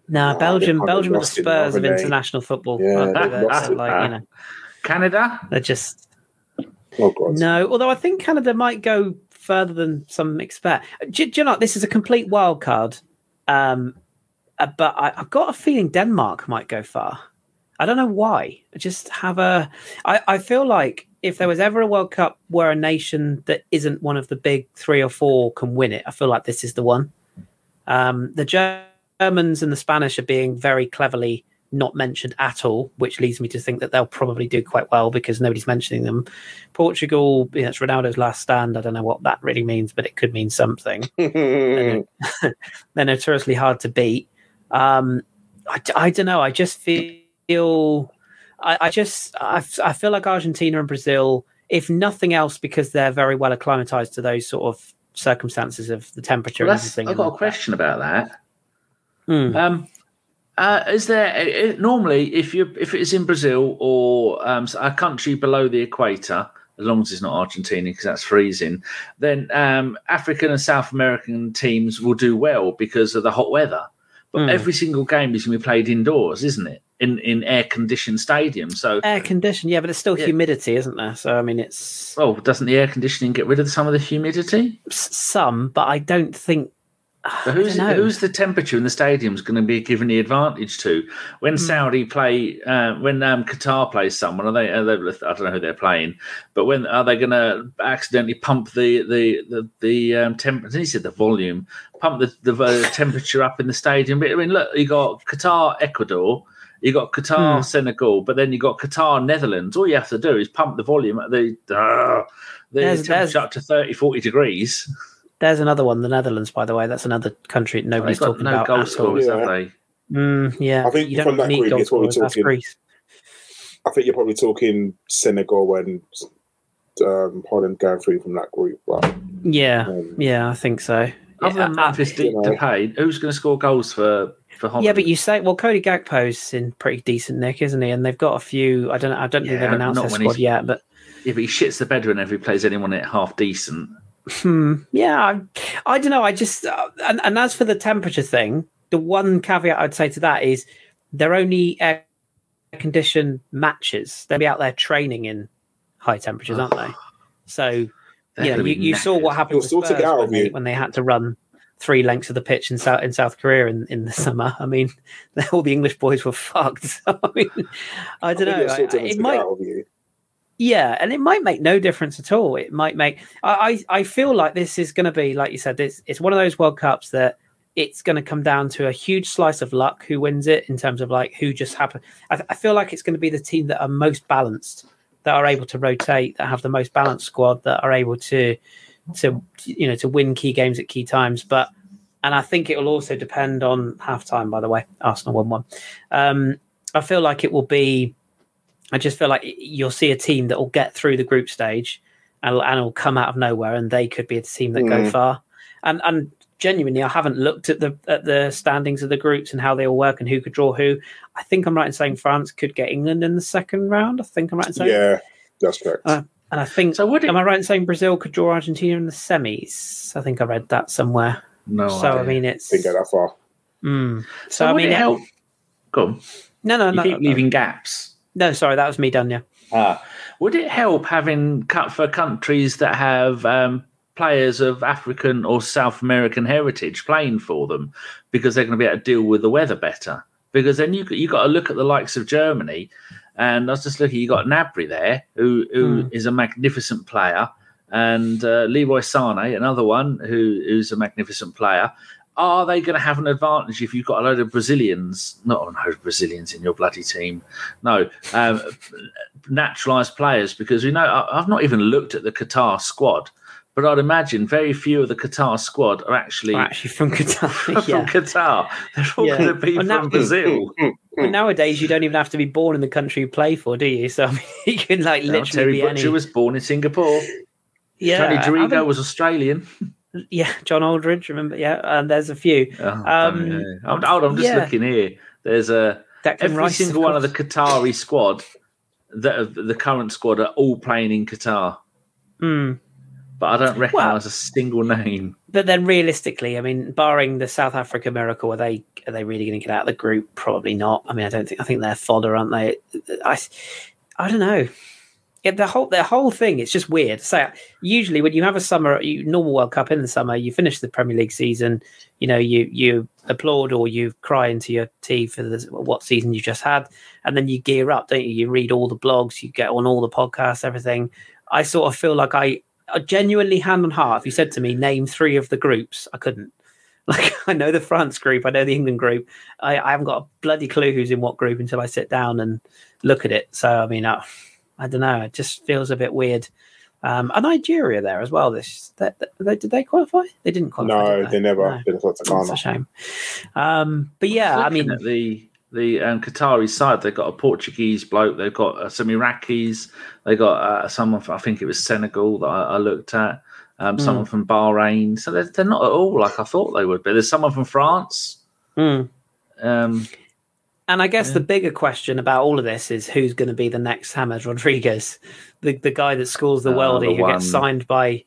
Nah, Nah, Belgium. Belgium are the Spurs of now, haven't they? international football. Yeah, aren't they? they've They're- lost they're it like, you know, Canada? they're just Oh. No, although I think Canada might go further than some expect. Do, do you know, this is a complete wild card. Um, uh, but I, I've got a feeling Denmark might go far. I don't know why. I just have a. I, I feel like if there was ever a World Cup where a nation that isn't one of the big three or four can win it, I feel like this is the one. Um, the Germans and the Spanish are being very cleverly not mentioned at all, which leads me to think that they'll probably do quite well because nobody's mentioning them. Portugal, you know, it's Ronaldo's last stand. I don't know what that really means, but it could mean something. (laughs) (laughs) They're notoriously hard to beat. Um, I, I don't know. I just feel, I, I just, I, I feel like Argentina and Brazil, if nothing else, because they're very well acclimatized to those sort of circumstances of the temperature Well, and everything. I've got a question about that. Hmm. Um, uh, is there uh, uh, normally if you if it's in Brazil or um, a country below the equator, as long as it's not Argentina because that's freezing, then um, African and South American teams will do well because of the hot weather. But Mm. every single game is going to be played indoors, isn't it? In in air conditioned stadiums. So, Air conditioned, yeah, but it's still Yeah. humidity, isn't there? So I mean, it's well, doesn't the air conditioning get rid of some of the humidity? s- some, but I don't think. So who's who's the temperature in the stadiums going to be given the advantage to when Hmm. Saudi play uh, when um, Qatar plays someone? Are they, are they? I don't know who they're playing, but when are they going to accidentally pump the the the the um, temperature? He said the volume, pump the the uh, temperature up in the stadium. But, I mean, look, you got Qatar, Ecuador. You got Qatar, Hmm. Senegal, but then you got Qatar, Netherlands. All you have to do is pump the volume at the uh, the There's- temperature there's- up to 30, 40 degrees. There's another one, the Netherlands, by the way. That's another country nobody's They've got talking no about goal scorers, Yeah. have they? Mm, yeah, I think you don't from that need group, goal it's what we're talking- Greece. I think you're probably talking Senegal and um, Holland going through from that group. But, Yeah, um, yeah, I think so. Other Yeah, than Memphis you know. Depay, who's going to score goals for for Holland? yeah, but you say well, Cody Gakpo's in pretty decent nick, isn't he? And they've got a few. I don't know. I don't think Yeah, they've announced not their squad yet, but yeah, but he shits the bed whenever he plays anyone at half decent. Hmm. Yeah, I, I don't know. I just uh, and, and as for the temperature thing, the one caveat I'd say to that is they're only air conditioned matches. They'll be out there training in high temperatures, aren't they? (sighs) So They're you know, you, you saw what happened It'll to Spurs out when they, when they had to run three lengths of the pitch in South in South Korea in, in the summer. I mean, (laughs) all the English boys were fucked. So, (laughs) I mean, I don't think know. it'll still I- take it it might out of you. Yeah, and it might make no difference at all. It might make. I I, I feel like this is going to be like you said. This it's one of those World Cups that it's going to come down to a huge slice of luck who wins it in terms of like who just happen. I, I feel like it's going to be the team that are most balanced, that are able to rotate, that have the most balanced squad, that are able to to you know to win key games at key times. But and I think it will also depend on halftime. By the way, Arsenal won one. Um, I feel like it will be. I just feel like you'll see a team that will get through the group stage and, and it'll come out of nowhere, and they could be a team that go Mm. far. And and genuinely, I haven't looked at the at the standings of the groups and how they all work and who could draw who. I think I'm right in saying France could get England in the second round. I think I'm right in saying. Yeah, that's correct. Uh, And I think. So would it? Am I right in saying Brazil could draw Argentina in the semis? I think I read that somewhere. no. so I mean, it's. Didn't go that far. Mm. so, So, I mean, it help? Go on. no, no, You no, keep no, leaving gaps. No. Sorry, that was me done. Yeah. Ah, would it help having cut for countries that have um, players of African or South American heritage playing for them because they're going to be able to deal with the weather better? Because then you you got to look at the likes of Germany, and I was just looking. You got Gnabry there, who who is a magnificent player, and uh, Leroy Sane, another one who who's a magnificent player. Are they going to have an advantage if you've got a load of Brazilians? Not a load of Brazilians in your bloody team. No, um, naturalized players because we know I- I've not even looked at the Qatar squad, but I'd imagine very few of the Qatar squad are actually Well, actually, from Qatar. (laughs) from yeah. Qatar. They're all Yeah. going to be Well, now- from Brazil. (laughs) But nowadays, you don't even have to be born in the country you play for, do you? So (laughs) I mean, you can like literally. Now, literally Terry be Butcher any. was born in Singapore. yeah, Tony I Dorigo was Australian. Yeah, John Aldridge. Remember? Yeah, and there's a few. Oh, Um, yeah. I'm, I'm just yeah. looking here. There's a Declan every Rice, single one of the. Qatari squad that the current squad are all playing in Qatar, Mm. but I don't recognise a single name. But then, realistically, I mean, barring the South Africa miracle, are they are they really going to get out of the group? Probably not. I mean, I don't think. I think they're fodder, aren't they? I, I don't know. Yeah, the whole the whole thing it's just weird. So usually when you have a summer you, normal World Cup in the summer, you finish the Premier League season, you know, you you applaud or you cry into your tea for the, what season you just had, and then you gear up, don't you? You read all the blogs, you get on all the podcasts, everything. I sort of feel like I, I genuinely hand on heart. If you said to me, name three of the groups, I couldn't. (laughs) Like I know the France group, I know the England group. I, I haven't got a bloody clue who's in what group until I sit down and look at it. So I mean, I, I don't know. It just feels a bit weird. Um, and Nigeria there as well. This that, that- they, did they qualify? They didn't qualify. No, did they never. No. They got to That's a shame. Um, but yeah, I Looking mean, the the um, Qatari side, they've got a Portuguese bloke, they've got uh, some Iraqis, they got uh, someone from, I think it was Senegal that I, I looked at, um, Hmm. someone from Bahrain. So they're, they're not at all like I thought they would be. There's someone from France. mm. Um, And I guess the bigger question about all of this is who's going to be the next James Rodriguez, the the guy that scores the uh, Oh, worldie the who one. gets signed by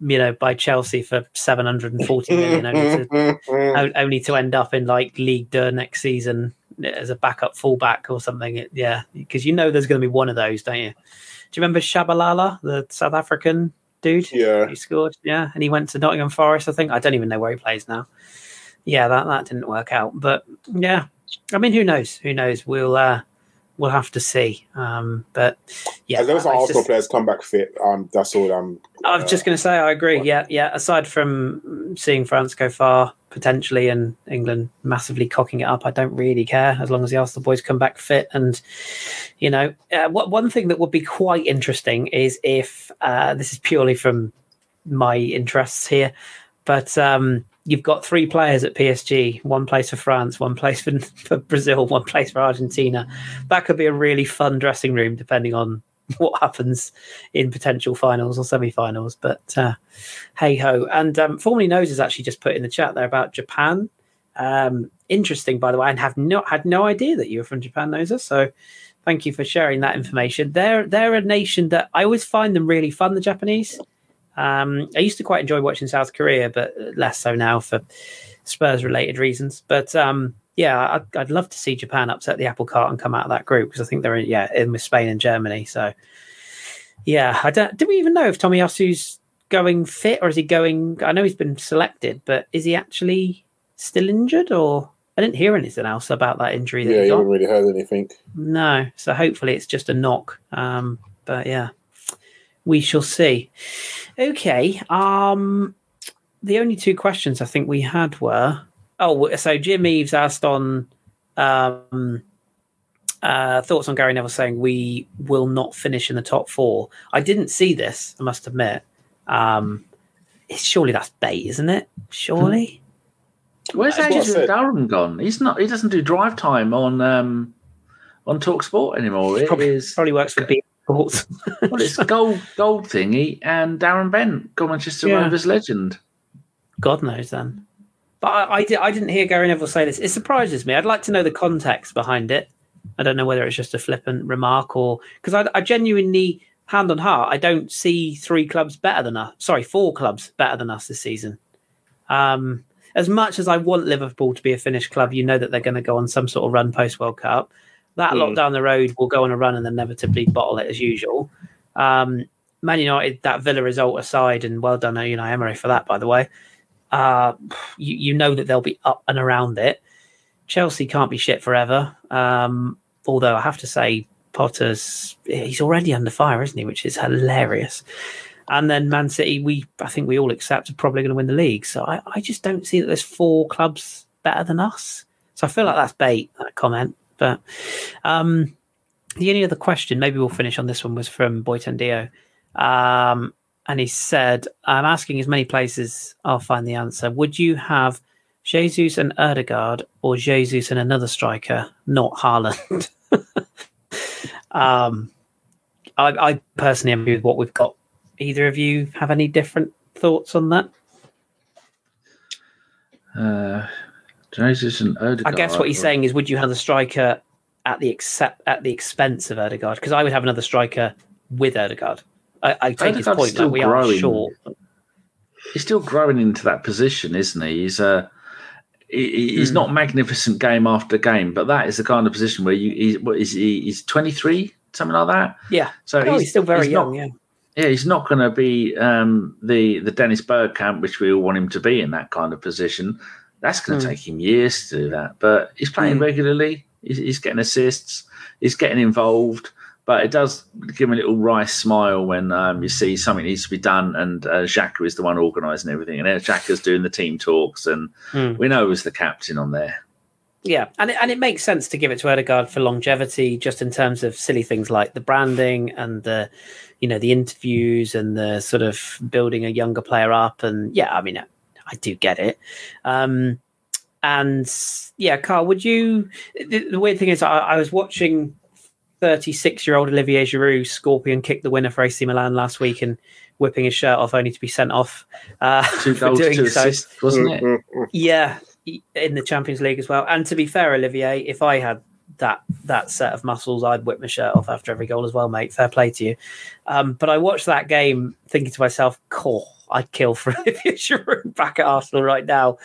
you know by Chelsea for seven hundred and forty million only to (laughs) only to end up in like League Deux next season as a backup fullback or something. It- yeah, because you know there's going to be one of those, don't you? Do you remember Tshabalala, the South African dude? yeah. He scored, yeah, and he went to Nottingham Forest. I think I don't even know where he plays now. Yeah, that that didn't work out, but yeah, I mean, who knows? Who knows? We'll uh, we'll have to see. Um, but yeah, as long as our Arsenal just- players come back fit, um, that's all I'm. I was just going to say, I agree. Yeah, yeah. Aside from seeing France go far potentially and England massively cocking it up, I don't really care as long as the Arsenal boys come back fit. And you know, uh, what one thing that would be quite interesting is if uh, this is purely from my interests here, but um, you've got three players at PSG: one place for France, one place for, (laughs) for Brazil, one place for Argentina. That could be a really fun dressing room, depending on (laughs) what happens in potential finals or semi-finals. But uh, hey ho! And um, formerly knows has actually just put in the chat there about Japan. Um, interesting, by the way, and have not had no idea that you were from Japan, Noza. So thank you for sharing that information. They're they're a nation that I always find them really fun. The Japanese. Um, I used to quite enjoy watching South Korea, but less so now for Spurs related reasons. But um, yeah, I'd, I'd love to see Japan upset the apple cart and come out of that group because I think they're in, yeah in with Spain and Germany. So yeah, I don't. Do we even know if Tommy Tomiyasu's going fit or is he going? I know he's been selected, but is he actually still injured or? I didn't hear anything else about that injury that Yeah, you haven't really heard anything. No, so hopefully it's just a knock. Um, but yeah, we shall see. Okay. Um, the only two questions I think we had were oh, so Jim Eves asked on um, uh, thoughts on Gary Neville saying we will not finish in the top four. I didn't see this, I must admit. Um, it's, surely that's bait, isn't it? Surely. Where's That's what I Adrian said. Durham gone? He's not. He doesn't do drive time on um on Talk Sport anymore. It Probably, is probably works for B Sports. (laughs) well, it's gold gold thingy and Darren Bent, got Manchester Yeah. Rovers legend. God knows then. But I, I, did, I didn't hear Gary Neville say this. It surprises me. I'd like to know the context behind it. I don't know whether it's just a flippant remark or because I, I genuinely, hand on heart, I don't see three clubs better than us. Sorry, four clubs better than us this season. Um, as much as I want Liverpool to be a finished club, you know that they're going to go on some sort of run post World Cup. That lot Hmm. down the road will go on a run and then inevitably bottle it as usual. Um, Man United, that Villa result aside, and well done, you know, Emery for that, by the way. Uh, you, you know that they'll be up and around it. Chelsea can't be shit forever. Um, although I have to say, Potter's he's already under fire, isn't he? Which is hilarious. And then Man City, we I think we all accept are probably going to win the league. So I, I just don't see that there's four clubs better than us. So I feel like that's bait that comment. But um, the only other question, maybe we'll finish on this one, was from Boytendio. Um, and he said, I'm asking as many places, I'll find the answer. Would you have Jesus and Odegaard or Jesus and another striker, not Haaland? (laughs) um, I, I personally agree with what we've got. Either of you have any different thoughts on that? Uh, And Odegaard. I guess what he's saying is, would you have the striker at the except at the expense of Odegaard? Because I would have another striker with Odegaard. I, I take his point. Like we growing. are short. he's still growing into that position, isn't he? He's uh, he- he- he's Hmm. not magnificent game after game, but that is the kind of position where you he's what is he? He's twenty three, something like that. Yeah. So Oh, he's, still very he's young. Not, yeah. yeah, he's not going to be um, the the Dennis Bergkamp, which we all want him to be in that kind of position. That's going to Hmm. take him years to do that, but he's playing Hmm. regularly. He's, he's getting assists. He's getting involved. But it does give him a little wry smile when um, you see something needs to be done, and uh, Xhaka is the one organising everything, and Xhaka's doing the team talks, and Hmm. we know who's the captain on there. Yeah, and it, and it makes sense to give it to Odegaard for longevity, just in terms of silly things like the branding and the, you know, the interviews and the sort of building a younger player up. And yeah, I mean, I, do get it. Um, and yeah, Carl, would you? The, the weird thing is, I, I was watching thirty-six-year-old Olivier Giroud scorpion kick the winner for AC Milan last week and whipping his shirt off, only to be sent off uh, (laughs) Two for doing so. assists, wasn't it? (laughs) Yeah, in the Champions League as well. And to be fair, Olivier, if I had that that set of muscles, I'd whip my shirt off after every goal as well, mate. Fair play to you. Um, but I watched that game thinking to myself, "Cool, I'd kill for (laughs) Olivier Giroud back at Arsenal right now."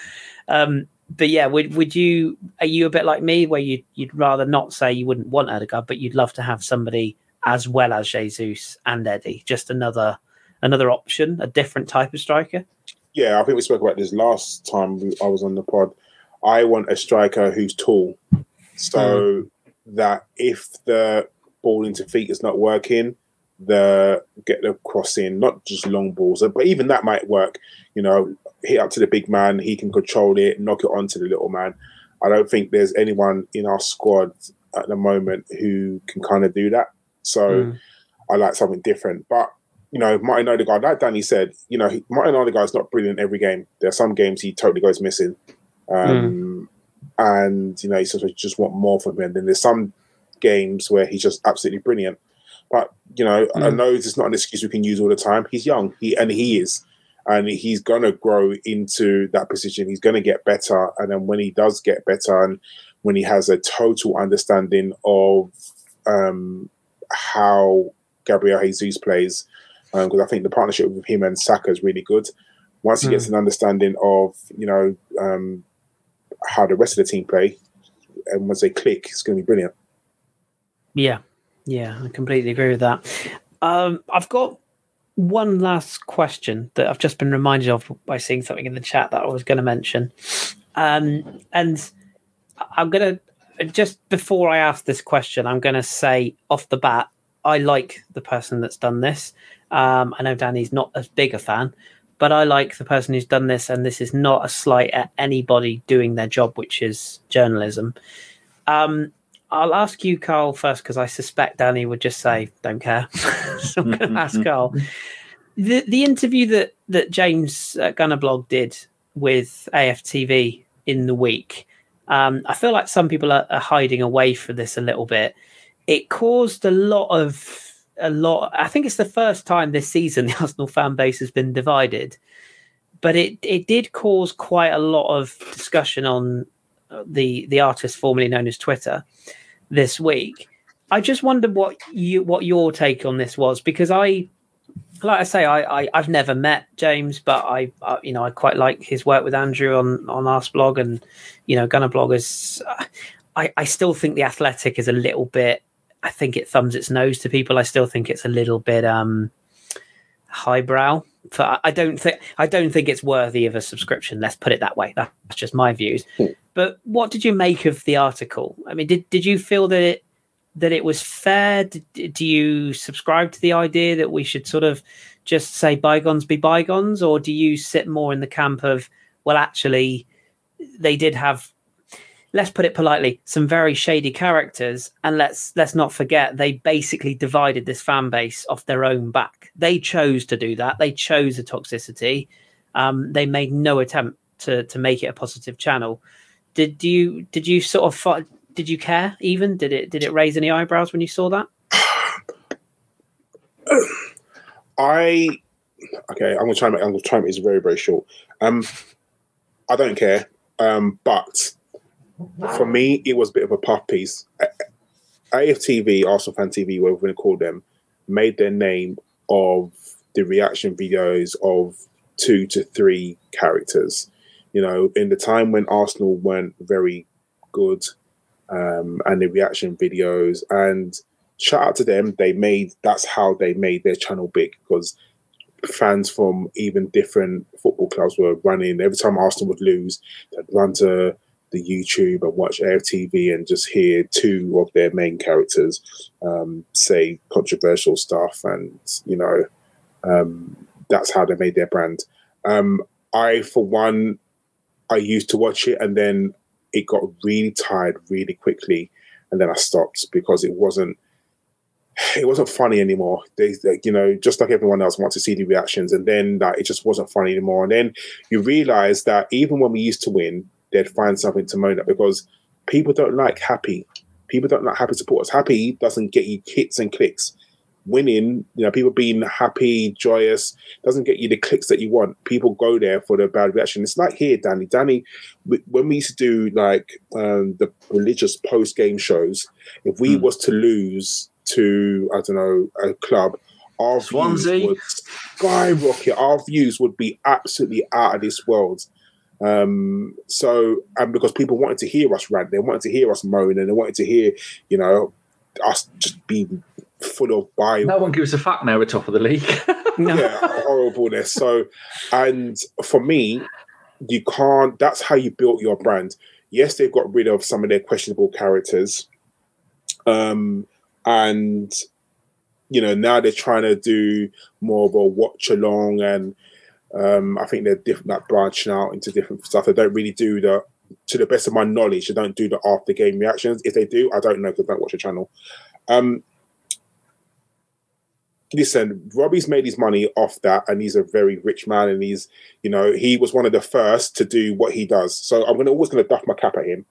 Um, but yeah, would would you? Are you a bit like me, where you you'd rather not say you wouldn't want Odegaard, but you'd love to have somebody as well as Jesus and Eddie, just another another option, a different type of striker? Yeah, I think we spoke about this last time I was on the pod. I want a striker who's tall, so mm. that if the ball into feet is not working, the get the cross in, not just long balls, but even that might work. You know, hit up to the big man, he can control it, knock it onto the little man. I don't think there's anyone in our squad at the moment who can kind of do that. So mm. I like something different. But you know, Martin Odegaard, like Danny said, you know, Martin Odegaard's not brilliant every game. There are some games he totally goes missing. Um, mm. And, you know, you just want more from him. Then there's some games where he's just absolutely brilliant. But, you know, mm. I know it's not an excuse we can use all the time. He's young, he and he is. And he's going to grow into that position. He's going to get better. And then when he does get better and when he has a total understanding of um, how Gabriel Jesus plays, because um, I think the partnership with him and Saka is really good. Once he mm. gets an understanding of you know um, how the rest of the team play, and once they click, it's going to be brilliant. Yeah, yeah, I completely agree with that. Um, I've got one last question that I've just been reminded of by seeing something in the chat that I was going to mention, um, and I'm going to just before I ask this question, I'm going to say off the bat, I like the person that's done this. Um, I know Danny's not as big a fan, but I like the person who's done this, and this is not a slight at anybody doing their job, which is journalism. Um, I'll ask you, Carl, first because I suspect Danny would just say, "Don't care." (laughs) so I'm going to ask Carl. The the interview that that James uh, Gunnerblog did with AFTV in the week, um, I feel like some people are, are hiding away from this a little bit. It caused a lot of a lot. I think it's the first time this season (laughs) the Arsenal fan base has been divided, but it it did cause quite a lot of discussion on the the artist formerly known as Twitter this week. I just wondered what you what your take on this was because I, like I say, I, I have never met James, but I, I, you know I quite like his work with Andrew on on blog and you know Gunner bloggers. I I still think the Athletic is a little bit I think it thumbs its nose to people. I still think it's a little bit um, highbrow. For I don't think I don't think it's worthy of a subscription. Let's put it that way. That's just my views. Hmm. But what did you make of the article? I mean, did did you feel that it that it was fair? Did, do you subscribe to the idea that we should sort of just say bygones be bygones, or do you sit more in the camp of well, actually, they did have let's put it politely, some very shady characters, and let's let's not forget they basically divided this fan base off their own back. They chose to do that. They chose the toxicity. Um, they made no attempt to to make it a positive channel. Did you did you sort of did you care even? Did it did it raise any eyebrows when you saw that? (coughs) I okay. I'm gonna try. And I'm gonna try and very very short. Um, I don't care. Um, but for me, it was a bit of a puff piece. AFTV, Arsenal Fan TV, whatever we're call them, made their name of the reaction videos of two to three characters. You know, in the time when Arsenal weren't very good, um, and the reaction videos, and shout out to them, they made that's how they made their channel big because fans from even different football clubs were running. Every time Arsenal would lose, they'd run to the YouTube and watch AFTV and just hear two of their main characters um, say controversial stuff, and you know, um, that's how they made their brand. Um, I, for one, I used to watch it, and then it got really tired really quickly, and then I stopped because it wasn't. It wasn't funny anymore. They, they, you know, just like everyone else, wants to see the reactions, and then that it just wasn't funny anymore. And then you realize that even when we used to win, they'd find something to moan at because people don't like happy. People don't like happy supporters. Happy doesn't get you hits and clicks. winning, you know, people being happy, joyous, doesn't get you the clicks that you want. People go there for the bad reaction. It's like here, Danny. Danny, when we used to do like um, the religious post game shows, if we mm. was to lose to I don't know a club, our Swansea. views would skyrocket. Our views would be absolutely out of this world. Um, so, and because people wanted to hear us rant, they wanted to hear us moan, and they wanted to hear, you know, us just be full of bio. No one gives a fuck now. We're top of the league. (laughs) yeah, horribleness. So, and for me, you can't. That's how you built your brand. Yes, they've got rid of some of their questionable characters, um, and you know now they're trying to do more of a watch along and um, I think they're different, like branching out into different stuff. They don't really do the, to the best of my knowledge, they don't do the after game reactions. If they do, I don't know because I don't watch the channel. Um, listen, Robbie's made his money off that, and he's a very rich man, and he's, you know, he was one of the first to do what he does. So I'm gonna always gonna duff my cap at him.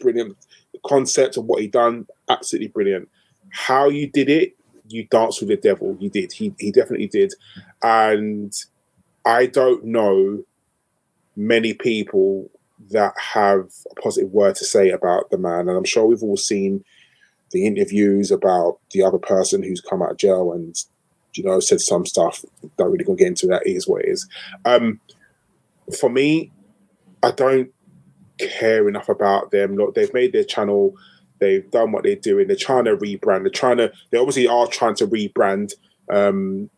Brilliant. The concept of what he done, absolutely brilliant. How you did it, you danced with the devil. You did. He he definitely did, and I don't know many people that have a positive word to say about the man, and I'm sure we've all seen the interviews about the other person who's come out of jail and you know said some stuff. Don't really gonna get into that. It is what it is. Um, for me, I don't care enough about them. Look, they've made their channel. They've done what they're doing. They're trying to rebrand. They're trying to. They obviously are trying to rebrand um,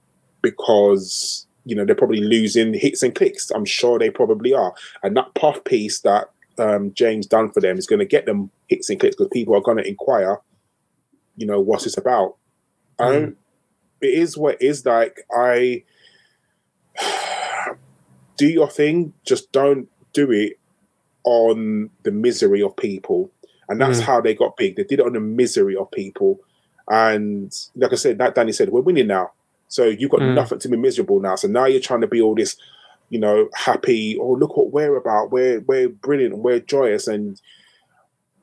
because you know they're probably losing hits and clicks. I'm sure they probably are. And that puff piece that um, James done for them is going to get them hits and clicks because people are going to inquire. You know what's this about? Mm. Um, it is what it is. Like I (sighs) do your thing, just don't do it on the misery of people. And that's mm. how they got big. They did it on the misery of people. And like I said, that Danny said, we're winning now. So you've got mm. nothing to be miserable now. So now you're trying to be all this, you know, happy. Oh, look what we're about. We're we're brilliant. And we're joyous. And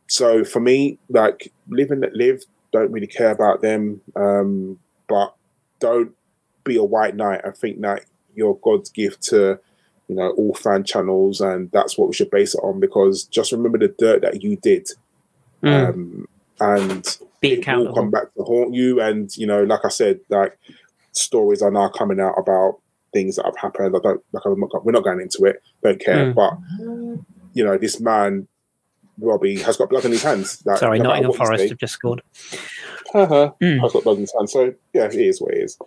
so for me, like living that live, don't really care about them. Um, but don't be a white knight and think that you're God's gift to, you know, all fan channels, and that's what we should base it on. Because just remember the dirt that you did, mm. um, and be accountable. It will come back to haunt you. And you know, like I said, like stories are now coming out about things that have happened. I don't like. I'm not, we're not going into it. Don't care. Mm. But you know, this man Robbie has got blood in his hands. Like, Sorry, no Nottingham Forest have just scored. Uh-huh. Mm. Has got blood in his hands. So yeah, it is what it is.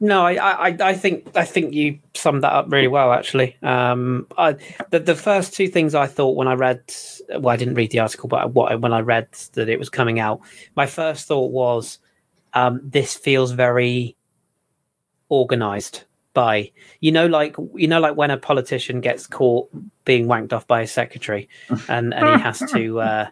No, I, I, I think I think you summed that up really well. Actually, um, I, the the first two things I thought when I read, well, I didn't read the article, but what when I read that it was coming out, my first thought was, um, this feels very organized by you know like you know like when a politician gets caught being wanked off by a secretary (laughs) and and he has to uh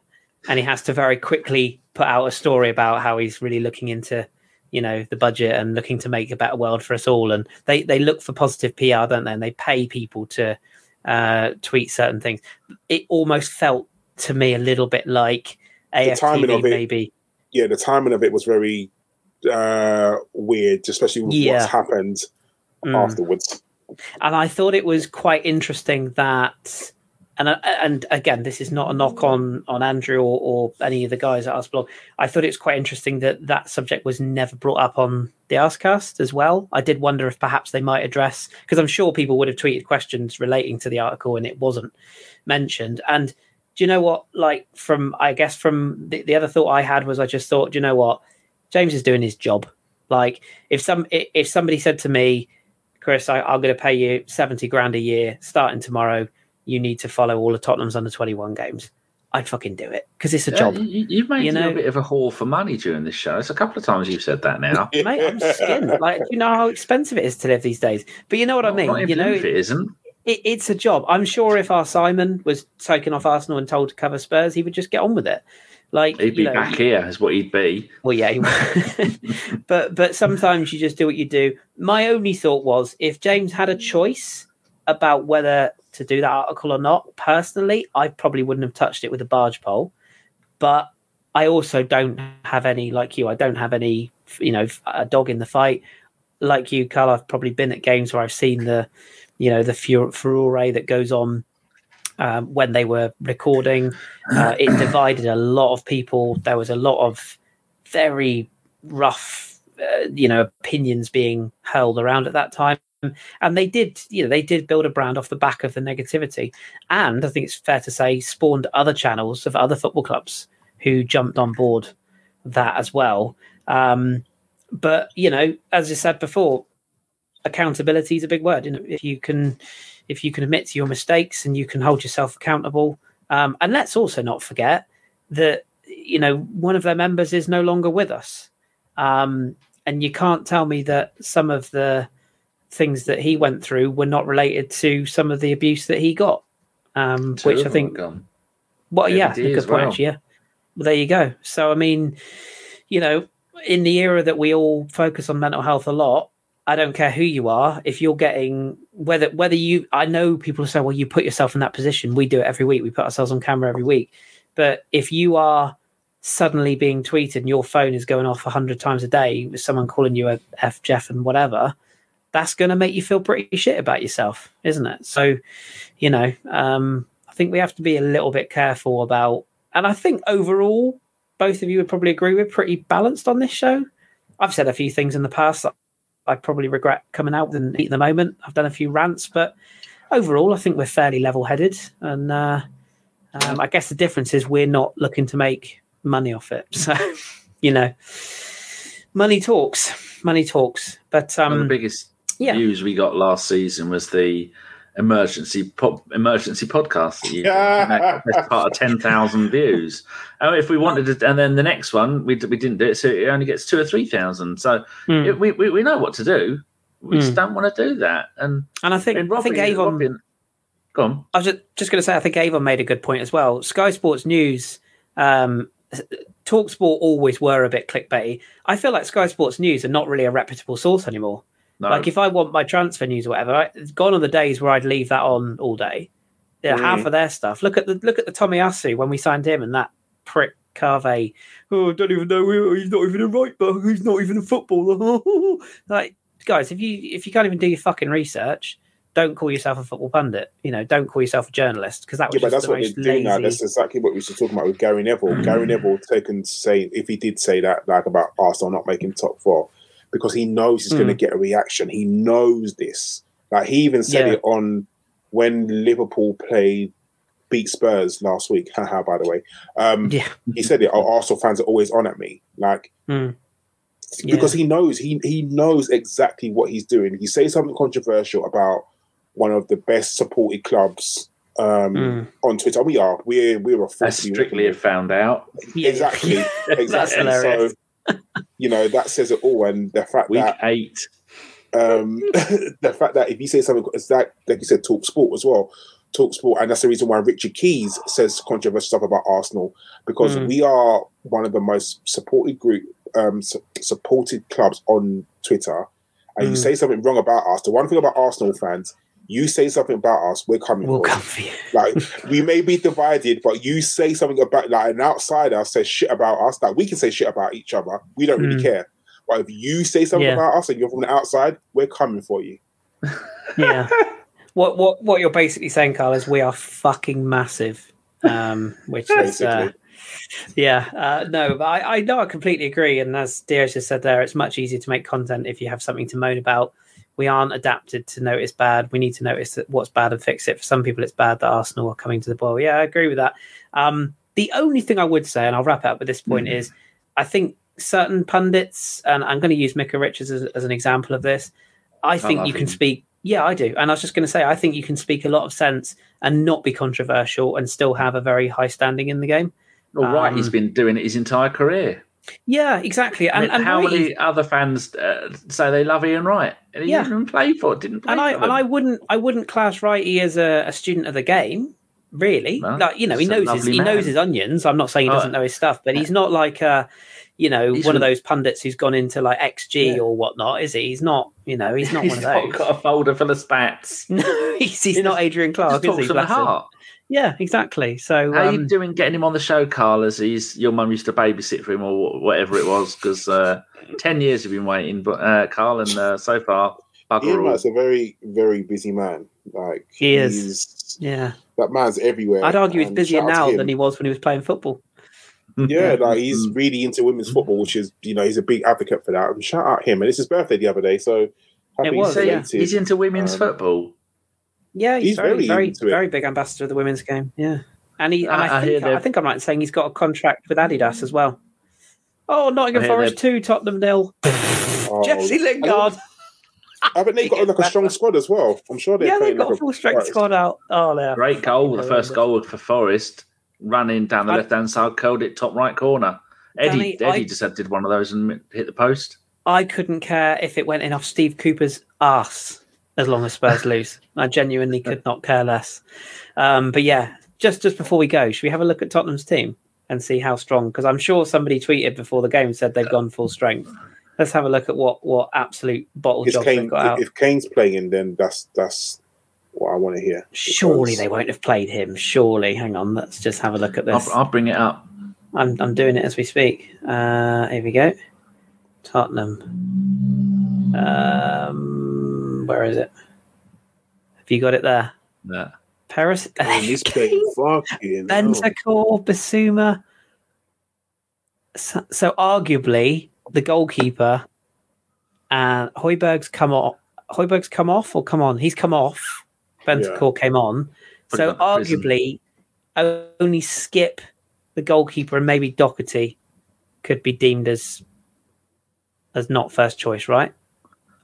and he has to very quickly put out a story about how he's really looking into you know the budget and looking to make a better world for us all. And they they look for positive pr don't they? And they pay people to uh tweet certain things. It almost felt to me a little bit like AFTV maybe. Yeah the timing of it was very uh, weird, especially with yeah. what's happened mm. afterwards. And I thought it was quite interesting that, and uh, and again, this is not a knock on on Andrew or, or any of the guys at Arsblog. I thought it was quite interesting that that subject was never brought up on the Arscast as well. I did wonder if perhaps they might address because I'm sure people would have tweeted questions relating to the article and it wasn't mentioned. And do you know what? Like from I guess from the, the other thought I had was I just thought, do you know what? James is doing his job. Like if some if somebody said to me, Kris, I, am going to pay you seventy grand a year starting tomorrow. You need to follow all of Tottenham's under twenty one games. I'd fucking do it because it's a job. you, have made you know? a bit of a haul for money during this show. It's a couple of times you've said that now, (laughs) mate. I'm skinned. Like, you know how expensive it is to live these days. But you know what not, I mean. You know, it isn't. It, it's a job. I'm sure if our Simon was taken off Arsenal and told to cover Spurs, he would just get on with it. Like he'd be you know, back here, is what he'd be. Well, yeah, (laughs) but but sometimes you just do what you do. My only thought was if James had a choice about whether to do that article or not, personally, I probably wouldn't have touched it with a barge pole. But I also don't have any, like you, I don't have any you know a dog in the fight. Like you, Carl, I've probably been at games where I've seen the you know the furore that goes on um, when they were recording. Uh, it (coughs) divided a lot of people. There was a lot of very rough, uh, you know, opinions being hurled around at that time. And they did, you know, they did build a brand off the back of the negativity. And I think it's fair to say, spawned other channels of other football clubs who jumped on board that as well. Um, but you know, as I said before, accountability is a big word. You know, if you can, if you can admit to your mistakes and you can hold yourself accountable, um, and let's also not forget that you know one of their members is no longer with us, um, and you can't tell me that some of the things that he went through were not related to some of the abuse that he got, um, which I think. Well, yeah, good point. Well. Actually, yeah. Well, there you go. So, I mean, you know, in the era that we all focus on mental health a lot, I don't care who you are. If you're getting whether whether you, I know people say, well, you put yourself in that position. We do it every week. We put ourselves on camera every week. But if you are suddenly being tweeted and your phone is going off a hundred times a day with someone calling you a f Jeff and whatever, that's going to make you feel pretty shit about yourself, isn't it? So, you know, um, I think we have to be a little bit careful about. And I think overall, both of you would probably agree we're pretty balanced on this show. I've said a few things in the past that I probably regret coming out and eating the moment. I've done a few rants, but overall, I think we're fairly level headed. And uh, um, I guess the difference is we're not looking to make money off it. (laughs) So, you know, money talks, money talks. But um, the biggest yeah. views we got last season was the emergency pop, emergency podcast that you yeah. (laughs) did. part of 10,000 views. Oh, if we wanted to, and then the next one, we, we didn't do it, so it only gets two or 3,000. So mm. it, we, we, we know what to do. We mm. just don't want to do that. And and I think, and Robbie, I think Avon, Robin, go on. I was just, just going to say, I think Avon made a good point as well. Sky Sports News, um, Talksport always were a bit clickbaity. I feel like Sky Sports News are not really a reputable source anymore. No. Like if I want my transfer news or whatever, I, it's gone are the days where I'd leave that on all day. Yeah, mm. half of their stuff. Look at the look at the Tomiyasu when we signed him and that prick Kaveh. Oh, I don't even know. He's not even a right back. He's not even a footballer. (laughs) like guys, if you if you can't even do your fucking research, don't call yourself a football pundit. You know, don't call yourself a journalist because that was yeah, but that's what they do now. That's exactly what we were talking about with Gary Neville. Mm. Gary Neville taken say if he did say that like about Arsenal not making top four, because he knows he's mm. going to get a reaction. He knows this. Like he even said yeah. it on when Liverpool played beat Spurs last week. (laughs) Haha, by the way. Um, yeah. he said it. Oh, Arsenal fans are always on at me. Like mm. because he knows he he knows exactly what he's doing. He says something controversial about one of the best supported clubs um, mm. on Twitter. We are. We're we're a strictly have found out. Exactly. (laughs) exactly. so you know that says it all. And the fact Week that eight, um, (laughs) the fact that if you say something, it's that like you said, talk sport as well. Talk sport, and that's the reason why Richard Keys says controversial stuff about Arsenal because mm. we are one of the most supported group, um, su- supported clubs on Twitter. And mm. you say something wrong about us. The one thing about Arsenal fans you say something about us, we're coming. We'll come for you. Like we may be divided, but you say something about like an outsider says shit about us. Like we can say shit about each other. We don't really mm. care. But if you say something yeah. about us and you're from the outside, we're coming for you. (laughs) (laughs) Yeah. what what what you're basically saying, Carl, is we are fucking massive. Um, which is uh, yeah, uh, no, but I, I know I completely agree. And as just said there, it's much easier to make content if you have something to moan about we aren't adapted to notice bad. We need to notice what's bad and fix it. For some people, it's bad that Arsenal are coming to the ball. Yeah, I agree with that. Um, the only thing I would say, and I'll wrap up at this point, mm-hmm. is I think certain pundits, and I'm going to use Micah Richards as, as an example of this. I think I you him. can speak. Yeah, I do. And I was just going to say, I think you can speak a lot of sense and not be controversial and still have a very high standing in the game. Well, right, um, he's been doing it his entire career. Yeah, exactly. And, and how many other fans uh, say they love Ian Wright? And he yeah. didn't play for, didn't play and I and I wouldn't I wouldn't class Wrighty as a, a, student of the game. Really, no, like you know, he knows his, he knows his onions. I'm not saying he doesn't know his stuff, but he's not like a, you know, he's one of those pundits who's gone into like XG yeah. or whatnot. Is he? He's not. You know, he's (laughs) not he's one of those. got a folder full of spats. (laughs) No, he's, he's not Adrian Clarke. Is he? From the heart. Yeah, exactly. So How um, you doing getting him on the show, Carl? As he's your mum used to babysit for him or whatever it was? Because uh, (laughs) ten years have been waiting, but uh, Carl and uh, so far bugger Ian all. A very, very busy man. Like He is. yeah, That man's everywhere. I'd argue he's busier shout out to now him. than he was when he was playing football. Yeah, (laughs) like he's Mm. really into women's football, which is you know he's a big advocate for that. And shout out him, and it's his birthday the other day, so happy It was, yeah. he's into women's Um, football. Yeah, he's, He's very, very very, into it. very big ambassador of the women's game. Yeah, and he, and I- I, I think, I they've- think I'm right in saying he's got a contract with Adidas as well. Oh, Nottingham I hear Forest two, Tottenham nil. (laughs) Oh, Jesse Lingard. Haven't they (laughs) got like a strong squad as well? I'm sure they're yeah, they've got like a full strength right. squad out. Oh, yeah. Great goal, the first Horrendous. goal for Forest, running down the left hand side, curled it top right corner. Eddie, Danny, Eddie I- just had, did one of those and hit the post. I couldn't care if it went in off Steve Cooper's ass as long as Spurs (laughs) lose. I genuinely could not care less. Um, but yeah, just just before we go, should we have a look at Tottenham's team and see how strong? Because I'm sure somebody tweeted before the game said they've gone full strength. Let's have a look at what what absolute bottle Is jobs Kane, they've got out. if Kane's playing, then that's that's what I want to hear. Surely Because- they won't have played him. Surely, hang on, let's just have a look at this. I'll, I'll bring it up. I'm I'm doing it as we speak. Uh, here we go. Tottenham. Um, where is it? Have you got it there? Yeah. Paris. He's (laughs) playing fucking. hell. Bentancur, Bissouma. So, so arguably the goalkeeper and Hojbjerg's come off. Hojbjerg's come off or come on? He's come off. Bentancur came on. Put So prison. arguably only Skipp, the goalkeeper, and maybe Doherty could be deemed as as not first choice, right?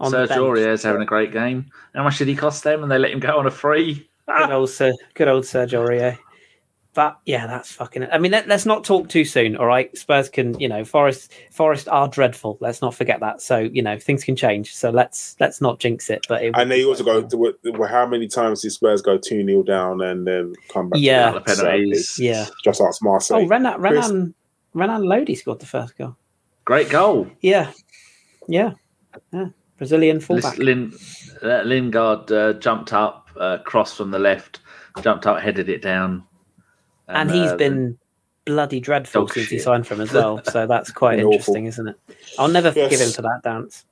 On the Serge bench. Aurier's having a great game. How much did he cost them? And they let him go on a free. Good (laughs) old Sir, good old Serge Aurier. But yeah, that's fucking. I mean, let, let's not talk too soon. All right, Spurs can, you know, Forest, Forest are dreadful. Let's not forget that. So you know, things can change. So let's let's not jinx it. But it And they also go. To, well, how many times did Spurs go two 0 down and then come back? Yeah. win? The penalties. Yeah. just ask Marseille. Oh, Renan Chris- Renan Renan Lodi scored the first goal. Great goal. Yeah, yeah, yeah. Brazilian Lis- fullback. Lin, uh, Lingard uh, jumped up, uh, cross from the left, jumped up, headed it down. and he's uh, been bloody dreadful Dog since he signed for him as (laughs) well. So that's quite Awful. interesting, isn't it? I'll never forgive Yes. him for that dance.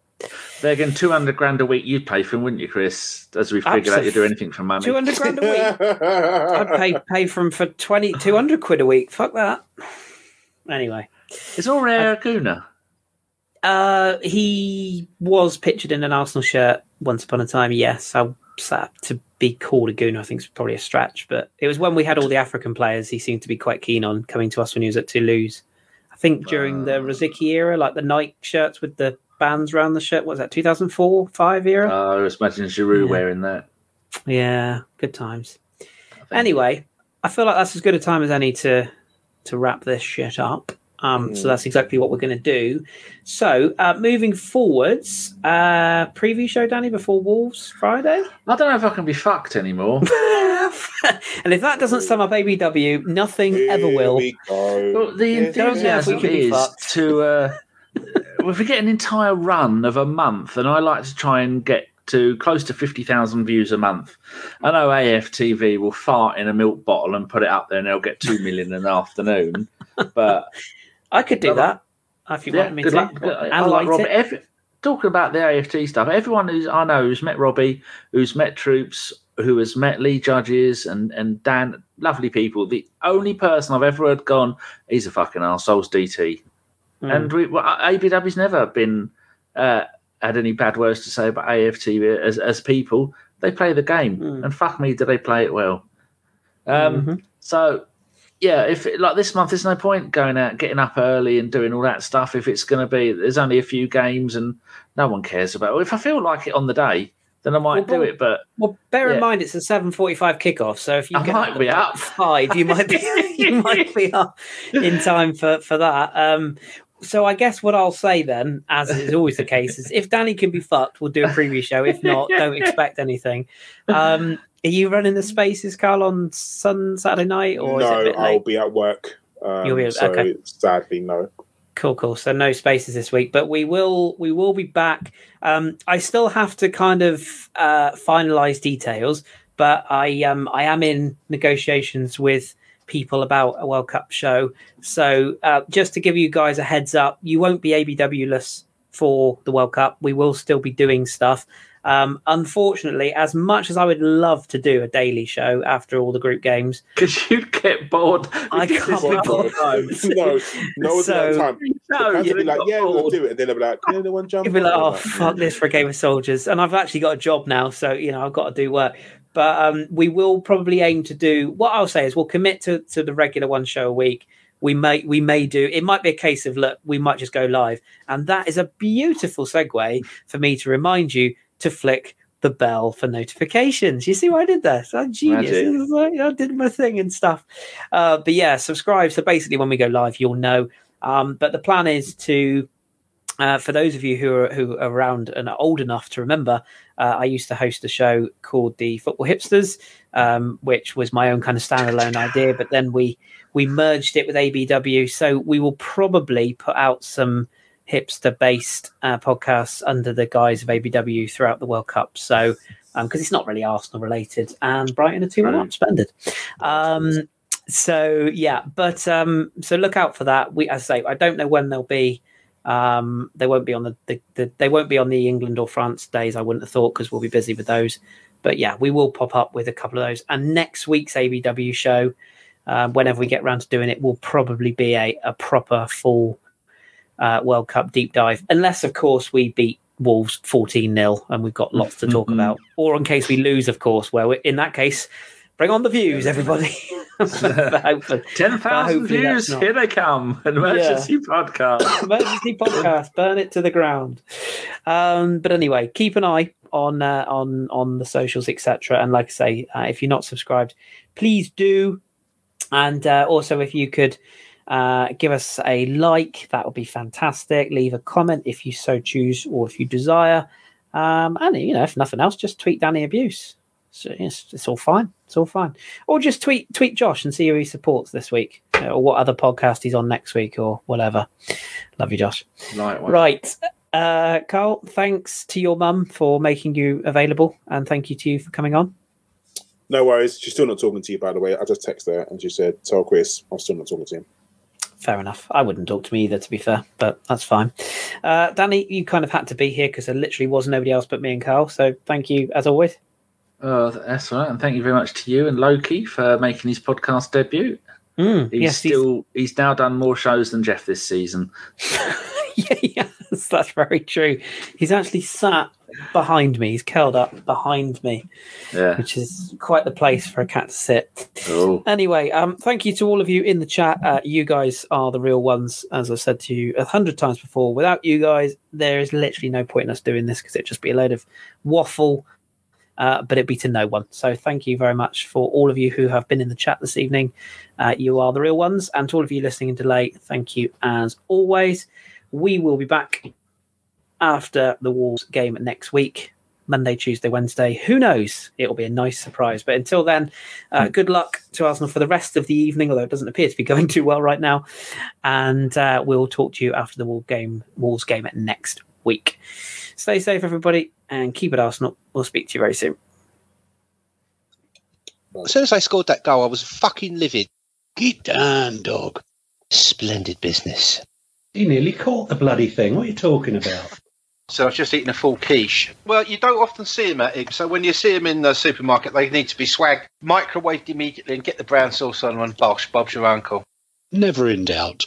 They're getting 200 grand a week. You'd pay for him, wouldn't you, Kris? As we figured out, you'd do anything for money. Two hundred grand a week. (laughs) I'd pay pay for him for 20, 200 quid a week. Fuck that. Anyway, Is Aurier a gooner? Uh, he was pictured in an Arsenal shirt once upon a time. Yes, I sad to be called a gooner. I think it's probably a stretch, but it was when we had all the African players. He seemed to be quite keen on coming to us when he was at Toulouse. I think during the Uh. Rosicky era, like the Nike shirts with the bands around the shirt. What was that 2004, five era? Uh, I was imagining Giroud Yeah. wearing that. yeah, good times. I. Anyway, I feel like that's as good a time as any to to wrap this shit up. Um, So Mm. that's exactly what we're going to do. So uh, moving forwards, uh, preview show, Danny, before Wolves Friday. I don't know if I can be fucked anymore. (laughs) and if that doesn't sum up ABW, nothing ever will. we go. Well, the Here we enthusiasm we can be is fucked. to. Uh, (laughs) if we get an entire run of a month, and I like to try and get to close to 50,000 views a month. I know AFTV will fart in a milk bottle and put it up there and they'll get 2 million in an afternoon. But (laughs) I could do that if you yeah, want me to. luck. Like Robbie. it. Every, talking about the AFT stuff, everyone who's I know who's met Robbie, who's met Troopz, who has met Lee Judges and, and Dan, lovely people. The only person I've ever heard gone, he's a fucking arsehole's DT. Mm. And we, well, ABW's never been uh, had any bad words to say about AFT as as people. They play the game, Mm. and fuck me, do they play it well? Um, Mhm. So, yeah, if like this month, there's no point going out, getting up early, and doing all that stuff. If it's going to be, there's only a few games, and no one cares about. it. If I feel like it on the day, then I might Well, do it. But Well, bear in mind it's a seven forty-five kickoff, so if you I get might be up. five, you might be (laughs) you might be up in time for for that. Um, so I guess what I'll say then, as is always the case, is if Danny can be fucked, we'll do a preview show. If not, don't (laughs) expect anything. Um, are you running the spaces, Carl, on Sun Saturday night, or is it a no, I'll be at work. Um, You'll be- so okay. sadly, no. Cool, cool. So no spaces this week, but we will we will be back. Um, I still have to kind of uh, finalize details, but I um I am in negotiations with people about a World Cup show. So uh, just to give you guys a heads up, you won't be ABW less for the World Cup. We will still be doing stuff. Um, unfortunately, as much as I would love to do a daily show after all the group games, because (laughs) you'd get bored. I (laughs) can't bored. (laughs) no, no one's So- so, time. No, the fans you'd be like, got yeah, we'll do it. And then they'll be like, can anyone jump you'd be like, "Oh like, fuck this for a game of soldiers," and I've actually got a job now, so you know I've got to do work. But um, we will probably aim to do what I'll say is we'll commit to to the regular one show a week. We may we may do it might be a case of look we might just go live, and that is a beautiful segue for me to remind you to flick the bell for notifications. You see what I did there? So I'm genius. Magic. It was like, I did my thing and stuff. Uh, but yeah, subscribe. So basically, when we go live, you'll know. Um, but the plan is to, uh, for those of you who are who are around and are old enough to remember, uh, I used to host a show called the Football Hipsters, um, which was my own kind of standalone idea. But then we we merged it with ABW, so we will probably put out some hipster based uh, podcasts under the guise of ABW throughout the World Cup. So because it's not really Arsenal related, and Brighton are two one up splendid. Um, so yeah, but um, so look out for that. We, as I say, I don't know when they'll be. Um, they won't be on the, the, the they won't be on the England or France days. I wouldn't have thought because we'll be busy with those. But yeah, we will pop up with a couple of those. And next week's ABW show, um, whenever we get around to doing it, will probably be a, a proper full uh, World Cup deep dive, unless of course we beat Wolves fourteen 0 and we've got lots to talk Mhm. about, or in case we lose, of course. Where in that case, bring on the views, everybody. (laughs) Hopefully, 10,000 views, not- here they come. (laughs) Emergency podcast. (coughs) emergency podcast, burn it to the ground. Um, but anyway, keep an eye on uh, on on the socials, etc. And like I say, uh, if you're not subscribed, please do. And uh, also, if you could uh, give us a like, that would be fantastic. Leave a comment if you so choose, or if you desire. Um, and you know, if nothing else, just tweet Danny abuse. So it's, it's all fine. It's all fine. Or just tweet tweet Josh and see who he supports this week, uh, or what other podcast he's on next week, or whatever. Love you, Josh. Lightweight. Right. Uh, Carl, thanks to your mum for making you available, and thank you to you for coming on. No worries. She's still not talking to you, by the way. I just texted her and she said, tell Kris I'm still not talking to him. Fair enough. I wouldn't talk to me either, to be fair, but that's fine. Uh, Danny, you kind of had to be here because there literally was nobody else but me and Carl. So thank you as always. Oh, that's all right. And thank you very much to you and Loki for making his podcast debut. Mm, He's yes, he's- still he's now done more shows than Jeff this season. (laughs) (laughs) yeah, yes, that's very true. He's actually sat behind me. He's curled up behind me, Yeah. which is quite the place for a cat to sit. Oh. Anyway, um, thank you to all of you in the chat. Uh, you guys are the real ones, as I've said to you a hundred times before. Without you guys, there is literally no point in us doing this because it'd just be a load of waffle. Uh, but it'd be to no one. So thank you very much for all of you who have been in the chat this evening. Uh, you are the real ones, and to all of you listening in delay, thank you as always. We will be back after the Wolves game next week, Monday, Tuesday, Wednesday. Who knows? It'll be a nice surprise. But until then, uh, good luck to Arsenal for the rest of the evening, although it doesn't appear to be (laughs) going too well right now. And uh, we'll talk to you after the Wolves game, Wolves game next week. Stay safe, everybody, and keep it Arsenal. We'll speak to you very soon. As soon as I scored that goal, I was fucking livid. Get down, dog. Splendid business. He nearly caught the bloody thing. What are you talking about? So I was just eating a full quiche. Well, you don't often see them at Ibs, so when you see them in the supermarket, they need to be swagged, microwaved immediately, and get the brown sauce on and bosh, Bob's your uncle. Never in doubt.